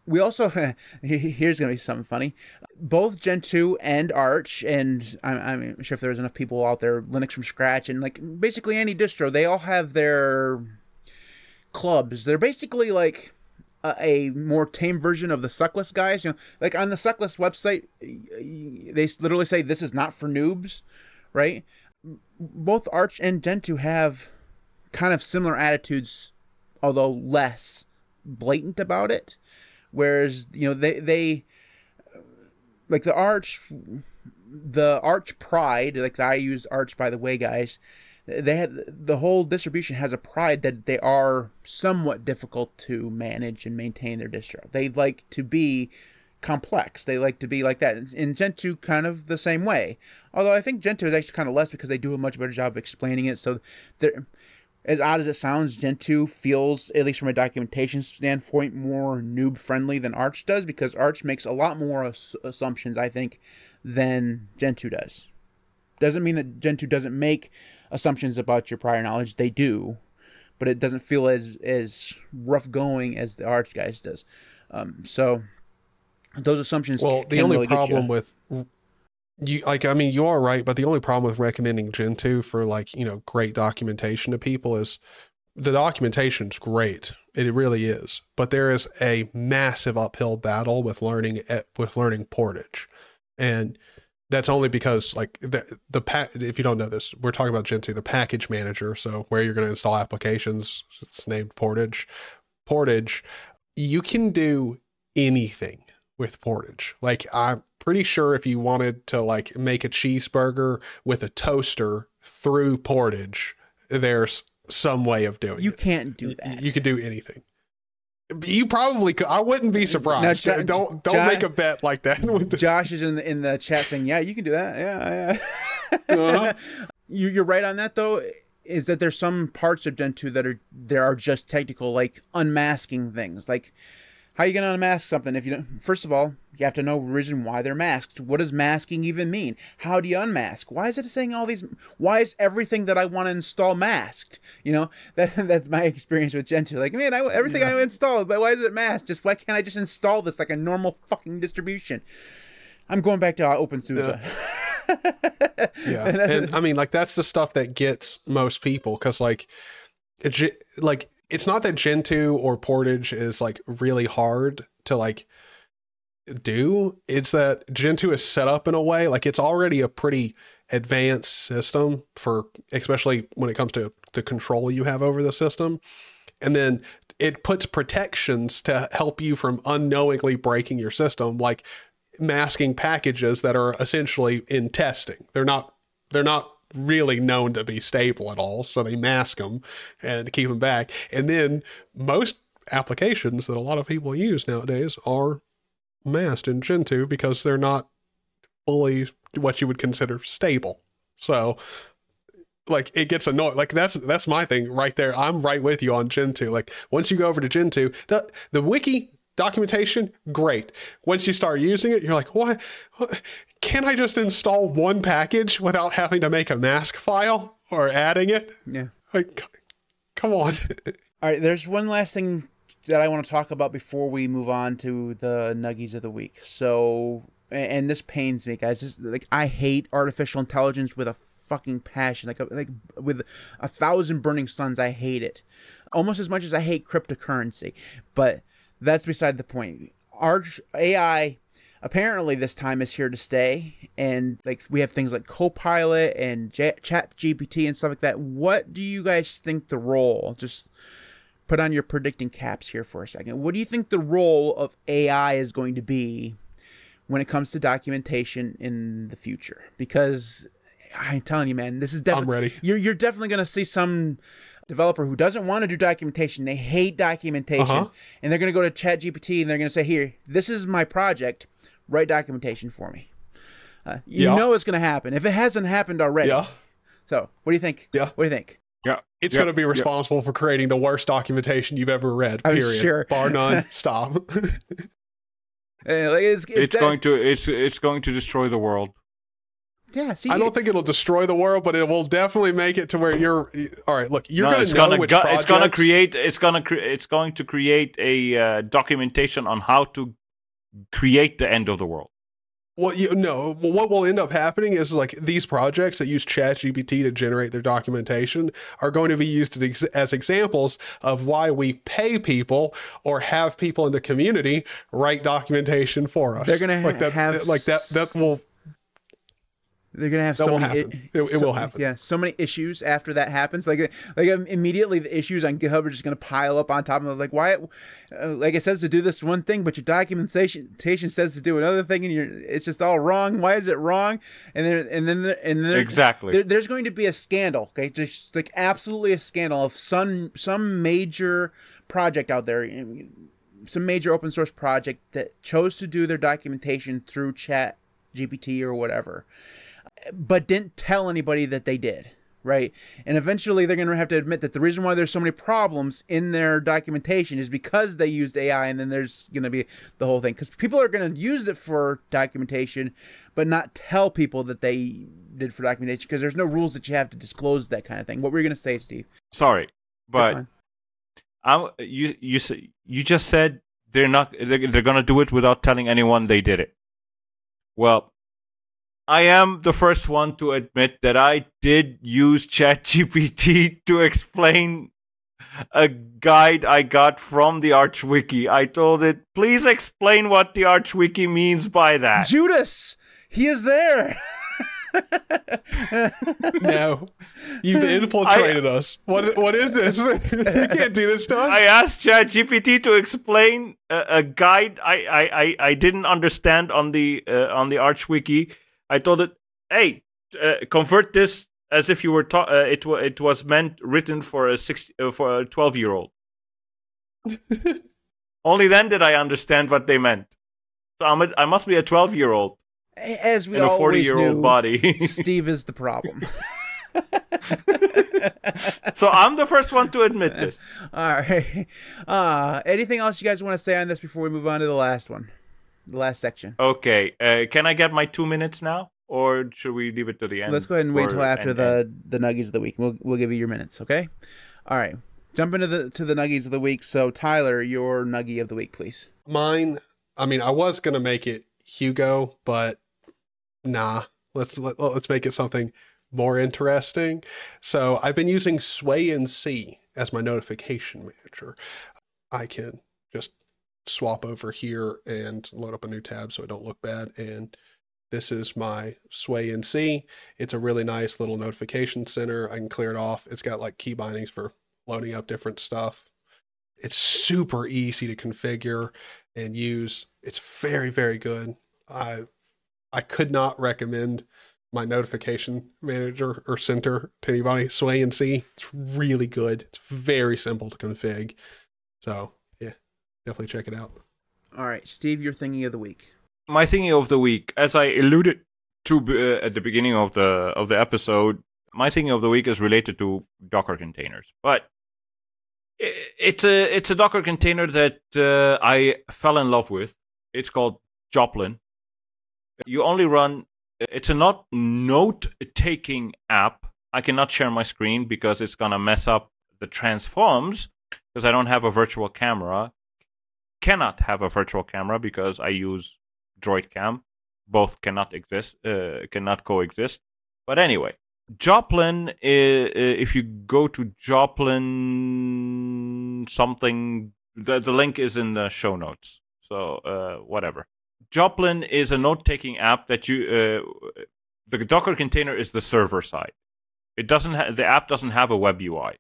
we also here's gonna be something funny. Both Gentoo and Arch, and I'm, I'm sure if there's enough people out there, Linux from scratch, and like basically any distro, they all have their clubs. They're basically like a, more tame version of the Suckless guys. You know, like on the Suckless website, they literally say this is not for noobs, right? Both Arch and Gentoo have kind of similar attitudes, although less blatant about it. Whereas you know they they uh, like the Arch, the Arch Pride, like I use Arch by the way, guys they had the whole distribution has a pride that they are somewhat difficult to manage and maintain their distro. They like to be complex. They like to be like that. And Gentoo kind of the same way. Although I think Gentoo is actually kind of less because they do a much better job of explaining it. So as odd as it sounds, Gentoo feels, at least from a documentation standpoint, more noob friendly than Arch does because Arch makes a lot more ass- assumptions, I think, than Gentoo does. Doesn't mean that Gentoo doesn't make assumptions about your prior knowledge. They do, but it doesn't feel as as rough going as the Arch guys does. Um, so those assumptions. Well, the only really problem with you, like, I mean, you are right, but the only problem with recommending Gentoo for like you know great documentation to people is the documentation's great. It really is, but there is a massive uphill battle with learning eh, with learning Portage, and that's only because like the the pa- if you don't know this, we're talking about Gentoo, the package manager. So where you're going to install applications, it's named Portage. Portage, you can do anything with Portage. Like I'm pretty sure if you wanted to like make a cheeseburger with a toaster through Portage, there's some way of doing you it. You can't do that. You could do anything. You probably could. I wouldn't be surprised. Jo- don't don't make a bet like that. with the- Josh is in the in the chat saying, "Yeah, you can do that." Yeah, yeah. Uh-huh. you, you're right on that though. Is that there's some parts of Gentoo that are there are just technical, like unmasking things. Like, how you gonna unmask something if you don't? First of all, you have to know reason why they're masked. What does masking even mean? How do you unmask? Why is it saying all these? Why is everything that I want to install masked? You know, that that's my experience with Gentoo. Like, man, I, everything I installed, but why is it masked? Just why can't I just install this like a normal fucking distribution? I'm going back to uh, OpenSUSE. Yeah, and I mean, like that's the stuff that gets most people because, like, it, Ge- like it's not that Gentoo or Portage is like really hard to like do. It's that Gentoo is set up in a way like it's already a pretty advanced system for, especially when it comes to the control you have over the system, and then it puts protections to help you from unknowingly breaking your system, like masking packages that are essentially in testing. They're not they're not really known to be stable at all, so they mask them and keep them back. And then most applications that a lot of people use nowadays are masked in Gentoo because they're not fully what you would consider stable. So like it gets annoying. Like that's that's my thing right there. I'm right with you on Gentoo. Like once you go over to Gentoo, the the wiki documentation great. Once you start using it, you're like, what? what? Can I just install one package without having to make a mask file or adding it? yeah. Like, come on. All right, there's one last thing that I want to talk about before we move on to the nuggies of the week. So, and this pains me, guys. This, like, I hate artificial intelligence with a fucking passion, like, uh, like with a thousand burning suns. I hate it almost as much as I hate cryptocurrency. But that's beside the point. Arch AI apparently this time is here to stay and like we have things like copilot and J- chat gpt and stuff like that what do you guys think the role just put on your predicting caps here for a second what do you think the role of ai is going to be when it comes to documentation in the future because i'm telling you man this is I'm definitely ready. you're, you're definitely going to see some developer who doesn't want to do documentation they hate documentation Uh-huh. and they're going to go to chat gpt and they're going to say here this is my project write documentation for me uh, you Yeah. know it's going to happen if it hasn't happened already Yeah. so what do you think Yeah. what do you think Yeah. It's Yeah, going to be yeah. responsible for creating the worst documentation you've ever read. I'm Period. sure. Bar none. Stop. Uh, like, it's, It's going to it's it's going to destroy the world. Yeah see I don't think it'll destroy the world, but it will definitely make it to where you're. All right, look, you're no, going it's to know gonna which gu- it's gonna create it's gonna cre- it's going to create a uh, documentation on how to create the end of the world. Well, you no. What will end up happening is like these projects that use ChatGPT to generate their documentation are going to be used as examples of why we pay people or have people in the community write documentation for us. They're gonna like that. have like that. That will. They're gonna have That so will many. happen. It- it so- will happen. Yeah, so many issues after that happens. Like, like um, immediately the issues on GitHub are just gonna pile up on top. And I was like, why? Uh, like it says to do this one thing, but your documentation says to do another thing, and you're it's just all wrong. Why is it wrong? And then and then and then Exactly. there, there's going to be a scandal. Okay, just like absolutely a scandal of some some major project out there. Some major open source project that chose to do their documentation through Chat GPT or whatever but didn't tell anybody that they did right and eventually they're going to have to admit that the reason why there's so many problems in their documentation is because they used ai and then there's going to be the whole thing because people are going to use it for documentation but not tell people that they did for documentation because there's no rules that you have to disclose that kind of thing what were you going to say steve Sorry, but. I'm you you you just said they're not they're, they're gonna do it without telling anyone they did it. Well, I am the first one to admit that I did use ChatGPT to explain a guide I got from the ArchWiki. I told it, please explain what the ArchWiki means by that. judas he is there No, you've infiltrated us. What? What is this? you can't do this to us. I asked ChatGPT to explain a, a guide I, I, I, I didn't understand on the uh, on the ArchWiki. I told it, "Hey, uh, convert this as if you were ta- uh, it wa- it was meant written for a six uh, for a twelve year old." Only then did I understand what they meant. So I'm a, I must be a twelve year old as we in a forty year knew old body. steve is the problem so I'm the first one to admit this. All right. Uh, anything else you guys want to say on this before we move on to the last one, the last section? Okay, uh, can I get my two minutes now, or should we leave it to the end? Let's go ahead and wait Or- till after and- the the nuggies of the week. We'll we'll give you your minutes. Okay. All right. Jump into the to the nuggies of the week. So Tyler, your nuggie of the week, please. Mine. I mean, I was gonna make it Hugo, but nah. Let's let, let's make it something more interesting. So I've been using SwayNC as my notification manager. I can just swap over here and load up a new tab so it don't look bad. And this is my SwayNC. It's a really nice little notification center. I can clear it off. It's got like key bindings for loading up different stuff. It's super easy to configure and use. It's very, very good. I I could not recommend my notification manager or center to anybody. SwayNC. It's really good. It's very simple to config. So definitely check it out. All right, Steve, your thingy of the week. My thingy of the week, as I alluded to uh, at the beginning of the of the episode, my thingy of the week is related to Docker containers, but it's a it's a Docker container that uh, I fell in love with. It's called Joplin. You only run. It's a not note taking app. I cannot share my screen because it's gonna mess up the transforms because I don't have a virtual camera. Cannot have a virtual camera because I use DroidCam. Both cannot exist. Uh, cannot coexist. But anyway, Joplin, if you go to Joplin something, the, the link is in the show notes. So, uh, whatever. Joplin is a note taking app that you, uh, the Docker container is the server side. It doesn't, ha- the app doesn't have a web UI.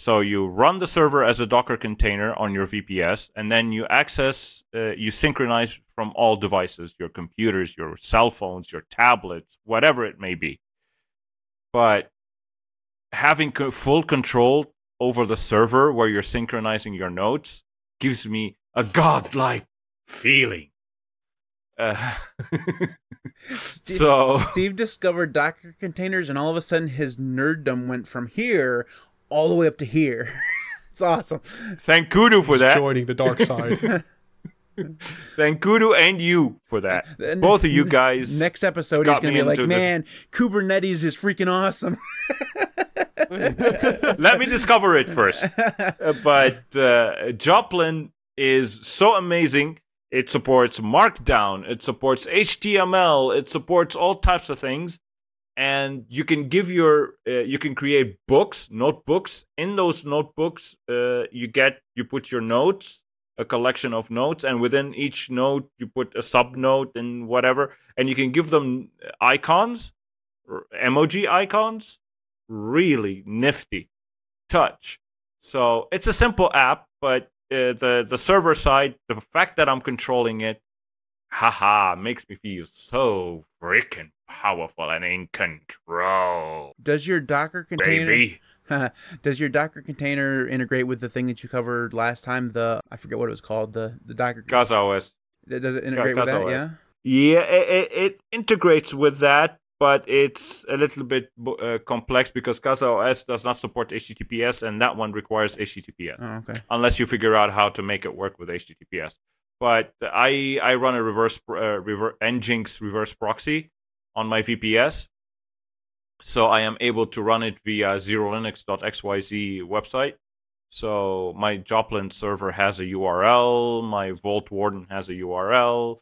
So you run the server as a Docker container on your VPS, and then you access, uh, you synchronize from all devices, your computers, your cell phones, your tablets, whatever it may be but having full control over the server where you're synchronizing your notes gives me a godlike feeling. Uh, Steve, so Steve discovered Docker containers, and all of a sudden his nerddom went from here all the way up to here. it's awesome. Thank Kudu for He's that. Joining the dark side. Thank Kudu and you for that. And Both of you guys. Next episode, got he's gonna be like, into this. "Man, Kubernetes is freaking awesome." Let me discover it first. But uh, Joplin is so amazing. It supports Markdown, it supports HTML, it supports all types of things, and you can give your uh, you can create books, notebooks. In those notebooks, uh, you get you put your notes, a collection of notes, and within each note you put a sub note and whatever, and you can give them icons, or emoji icons. Really nifty touch. So it's a simple app, but uh, the the server side, the fact that I'm controlling it, haha, makes me feel so freaking powerful and in control, Does your Docker container baby. does your Docker container integrate with the thing that you covered last time? The I forget what it was called. The the Docker. Casa OS. Does it integrate with that? OS. Yeah. Yeah, it, it, it integrates with that, but it's a little bit uh, complex because Casa OS does not support HTTPS, and that one requires HTTPS. Oh, okay. unless you figure out how to make it work with HTTPS. But I I run a reverse uh, reverse Nginx reverse proxy on my VPS, so I am able to run it via xerolinux.xyz website. So my Joplin server has a URL, my Vaultwarden has a URL.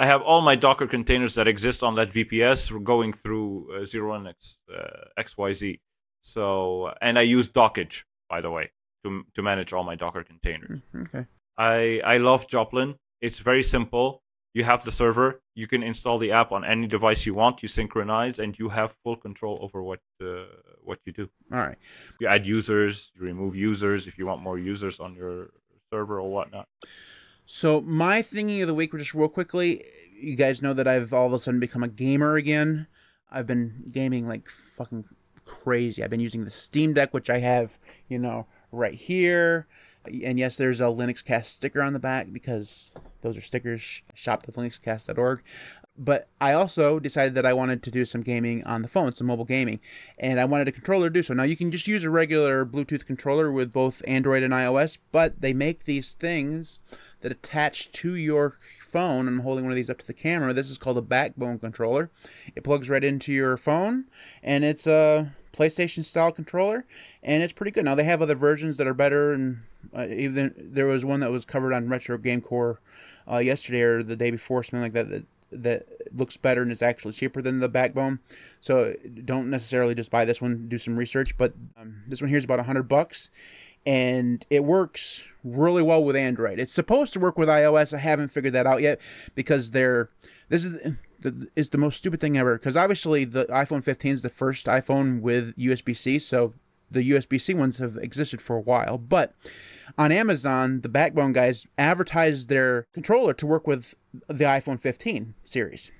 I have all my Docker containers that exist on that VPS going through uh, XeroLinux uh, XYZ. So and I use Dockge by the way to to manage all my Docker containers. Mm, Okay. I I love Joplin. It's very simple. You have the server. You can install the app on any device you want. You synchronize, and you have full control over what uh, what you do. All right. You add users, you remove users if you want more users on your server or whatnot. So my thingy of the week, just real quickly, you guys know that I've all of a sudden become a gamer again. I've been gaming like fucking crazy. I've been using the Steam Deck, which I have, you know, right here. And yes, there's a Linux Cast sticker on the back because those are stickers. Shop at linuxcast.org. But I also decided that I wanted to do some gaming on the phone, some mobile gaming, and I wanted a controller to do so. Now you can just use a regular Bluetooth controller with both Android and iOS, but they make these things that attach to your phone. I'm holding one of these up to the camera. This is called a backbone controller. It plugs right into your phone, and it's uh PlayStation style controller, and it's pretty good. Now they have other versions that are better, and uh, even there was one that was covered on Retro Game Corps uh, yesterday or the day before, something like that, that that looks better and is actually cheaper than the backbone. So don't necessarily just buy this one. Do some research. But um, this one here is about hundred bucks, and it works really well with Android. It's supposed to work with iOS. I haven't figured that out yet because they're this is is the most stupid thing ever. Because obviously the iPhone 15 is the first iPhone with USB-C, so the USB-C ones have existed for a while. But on Amazon, the Backbone guys advertised their controller to work with the iPhone 15 series.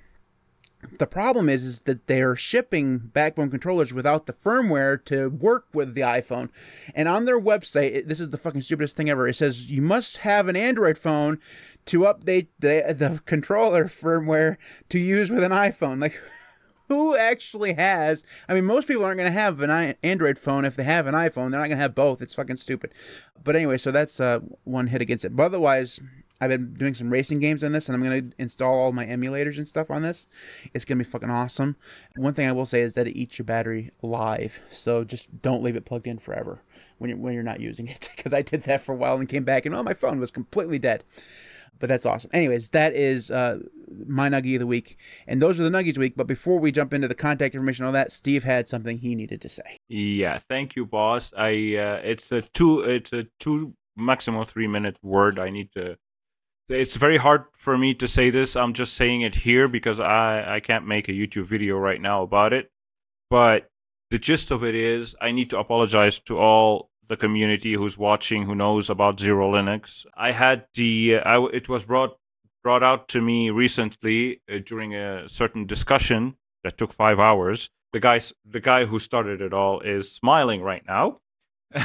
The problem is, is that they're shipping Backbone controllers without the firmware to work with the iPhone. And on their website, this is the fucking stupidest thing ever. It says you must have an Android phone to update the the controller firmware to use with an iPhone. Like who actually has I mean most people aren't going to have an Android phone if they have an iPhone. They're not going to have both. It's fucking stupid. But anyway, so that's uh, one hit against it. But otherwise, I've been doing some racing games on this, and I'm going to install all my emulators and stuff on this. It's going to be fucking awesome. One thing I will say is that it eats your battery alive, so just don't leave it plugged in forever when you're when you're not using it. Because I did that for a while and came back, and oh, my phone was completely dead. But that's awesome. Anyways, that is uh, my nuggie of the week, and those are the nuggies week. But before we jump into the contact information, all that, Steve had something he needed to say. Yeah, thank you, boss. I uh, it's a two it's a two maximum three minute word. I need to it's very hard for me to say this. I'm just saying it here because I, I can't make a YouTube video right now about it. But the gist of it is I need to apologize to all the community who's watching who knows about XeroLinux I had the I, it was brought brought out to me recently uh, during a certain discussion that took 5 hours. The guy the guy who started it all is smiling right now.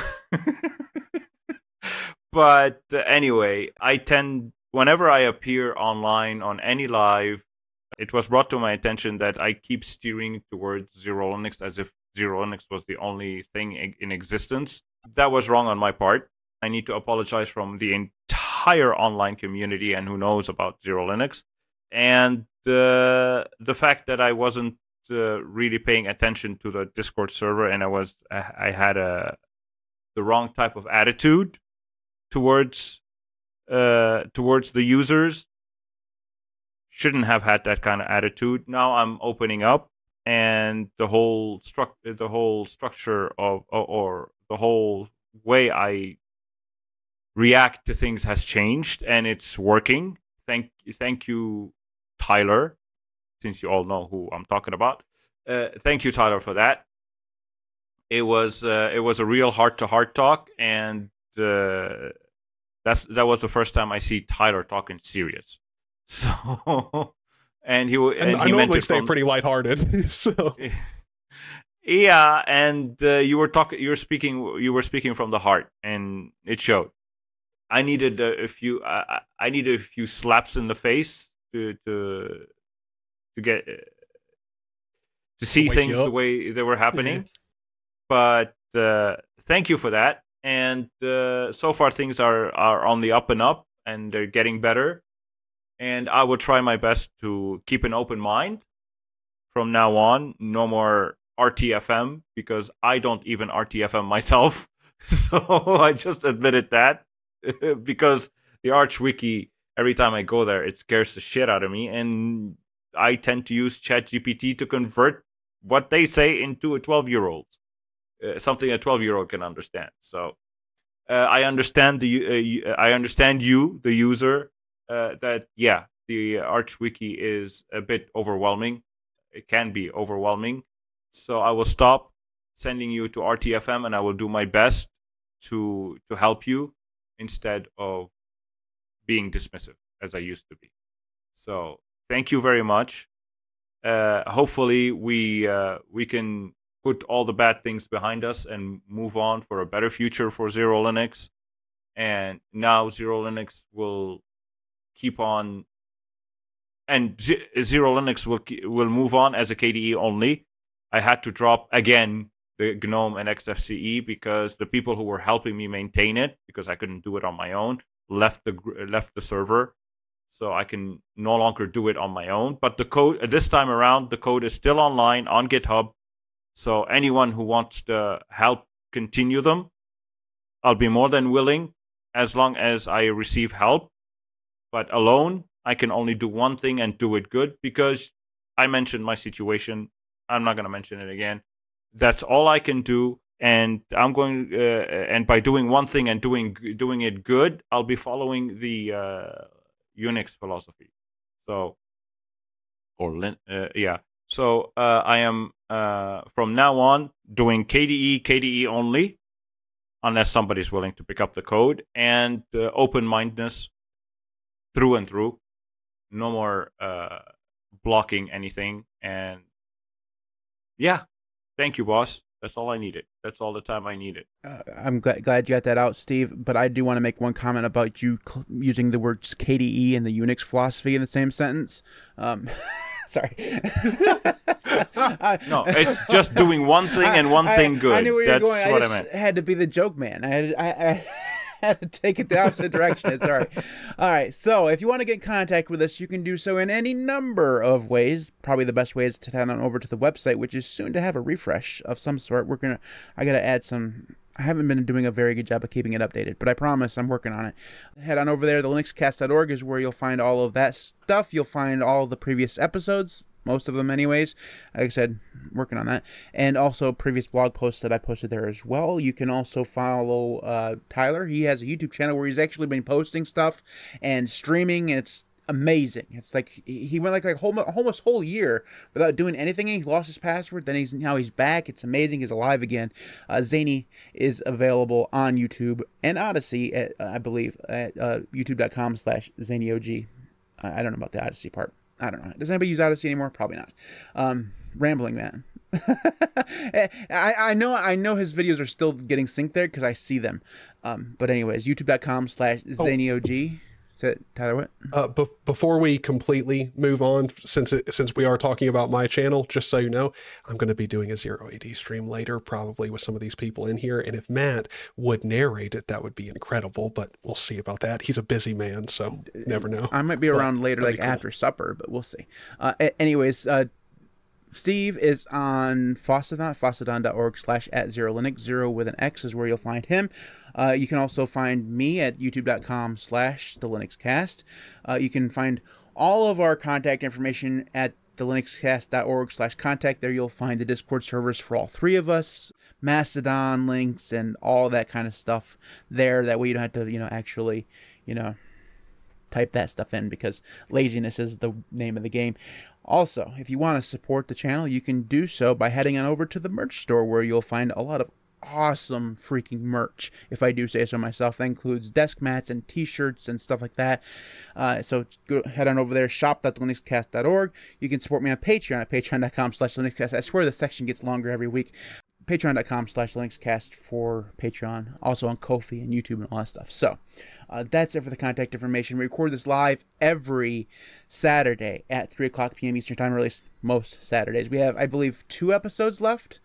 but uh, anyway, I tend whenever I appear online on any live, it was brought to my attention that I keep steering towards XeroLinux as if XeroLinux was the only thing in existence. That was wrong on my part. I need to apologize from the entire online community and who knows about XeroLinux, And uh, the fact that I wasn't uh, really paying attention to the Discord server and I was I had a the wrong type of attitude towards uh, towards the users shouldn't have had that kind of attitude. Now I'm opening up, and the whole struct the whole structure of or, or the whole way I react to things has changed, and it's working. Thank thank you, Tyler, since you all know who I'm talking about. Uh, thank you, Tyler, for that. It was uh, it was a real heart to heart talk, and uh, that's that was the first time I see Tyler talking serious. So, and he and, and he I normally stay from, pretty lighthearted. So, yeah, and uh, you were talking, you were speaking, you were speaking from the heart, and it showed. I needed a, a few, I, I needed a few slaps in the face to to to get to see things the way they were happening. but uh, thank you for that and uh, so far things are are on the up and up and they're getting better and i will try my best to keep an open mind from now on no more rtfm because i don't even rtfm myself so i just admitted that because the arch wiki every time i go there it scares the shit out of me and i tend to use chatgpt to convert what they say into a 12 year old uh, something a 12 year old can understand. So uh, I understand the uh, I understand you, the user, uh, that yeah, the Arch Wiki is a bit overwhelming. It can be overwhelming. So I will stop sending you to RTFM, and I will do my best to to help you instead of being dismissive as I used to be. So thank you very much. Uh, hopefully we uh, we can put all the bad things behind us and move on for a better future for XeroLinux. And now XeroLinux will keep on, and Z- Linux will will move on as a KDE only. I had to drop again the GNOME and XFCE because the people who were helping me maintain it, because I couldn't do it on my own, left the left the server, so I can no longer do it on my own. But the code this time around, the code is still online on GitHub So anyone who wants to help continue them, I'll be more than willing as long as I receive help. But alone, I can only do one thing and do it good because I mentioned my situation. I'm not going to mention it again. That's all I can do and I'm going uh, and by doing one thing and doing doing it good, I'll be following the uh, Unix philosophy. So or uh, yeah. So uh, I am uh, from now on doing KDE KDE only, unless somebody's willing to pick up the code and uh, open mindedness through and through. No more blocking anything and yeah. Thank you, boss. That's all I needed. That's all the time I needed. Uh, I'm glad, glad you got that out, Steve. But I do want to make one comment about you cl- using the words KDE and the Unix philosophy in the same sentence. Um, sorry. no, it's just doing one thing and one I, thing good. I knew where That's you're going. what I, just I meant. had to be the joke man. I, I had to take it the opposite direction. Right. All right. So if you want to get in contact with us, you can do so in any number of ways. Probably the best way is to head on over to the website, which is soon to have a refresh of some sort. We're gonna. I gotta add some. I haven't been doing a very good job of keeping it updated, but I promise I'm working on it. Head on over there. The linuxcast.org is where you'll find all of that stuff. You'll find all the previous episodes, most of them anyways. Like i said working on that. And also previous blog posts that i posted there as well. You can also follow uh, tyler. He has a youtube channel where he's actually been posting stuff and streaming and it's amazing. It's like he went like like whole, almost whole year without doing anything. He lost his password. Then he's now he's back. It's amazing. He's alive again. Uh, Zaney is available on youtube and Odysee at, uh, i believe at uh, youtube.com slash ZaneyOG i don't know about the Odysee part I don't know. Does anybody use Odysee anymore? Probably not. Um, rambling man. I, I know I know his videos are still getting synced there because I see them. Um, but anyways, youtube.com slash Tyler, what? Uh, before we completely move on, since it, since we are talking about my channel, just so you know, I'm going to be doing a 0 A.D. stream later, probably with some of these people in here. And if Matt would narrate it, that would be incredible. But we'll see about that. He's a busy man, so never know. I might be around but later, like cool. after supper, but we'll see. Uh, anyways, uh, Steve is on Fosstodon, fosstodon.org slash at XeroLinux. Zero with an X is where you'll find him. Uh, you can also find me at youtube.com slash the Linux cast. Uh, you can find all of our contact information at the linuxcast.org slash contact. There you'll find the Discord servers for all three of us, Mastodon links, and all that kind of stuff there. That way you don't have to, you know, actually, you know, type that stuff in because laziness is the name of the game. Also, if you want to support the channel, you can do so by heading on over to the merch store where you'll find a lot of awesome freaking merch, if I do say so myself. That includes desk mats and t-shirts and stuff like that. Uh, so go, head on over there, shop.linuxcast.org. You can support me on Patreon at patreon.com slash linuxcast. I swear the section gets longer every week. Patreon.com slash linuxcast for Patreon, also on Ko-fi and YouTube and all that stuff. So uh, that's it for the contact information. We record this live every Saturday at 3 o'clock p.m. Eastern Time, or at least most Saturdays. We have, I believe, two episodes left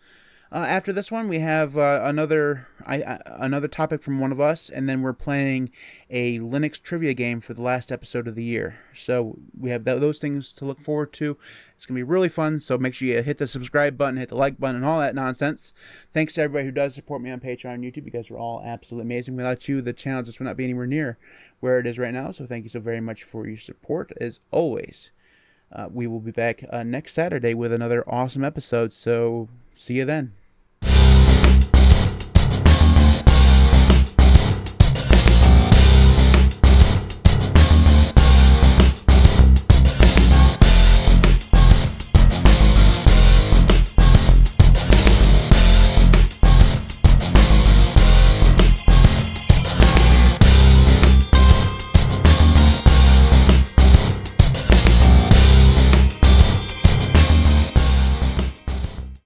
uh, after this one, we have uh, another I, uh, another topic from one of us, and then we're playing a Linux trivia game for the last episode of the year. So we have th- those things to look forward to. It's gonna be really fun. So make sure you hit the subscribe button, hit the like button, and all that nonsense. Thanks to everybody who does support me on Patreon and YouTube. You guys are all absolutely amazing. Without you, the channel just would not be anywhere near where it is right now. So thank you so very much for your support, as always. Uh, we will be back uh, next Saturday with another awesome episode. So see you then.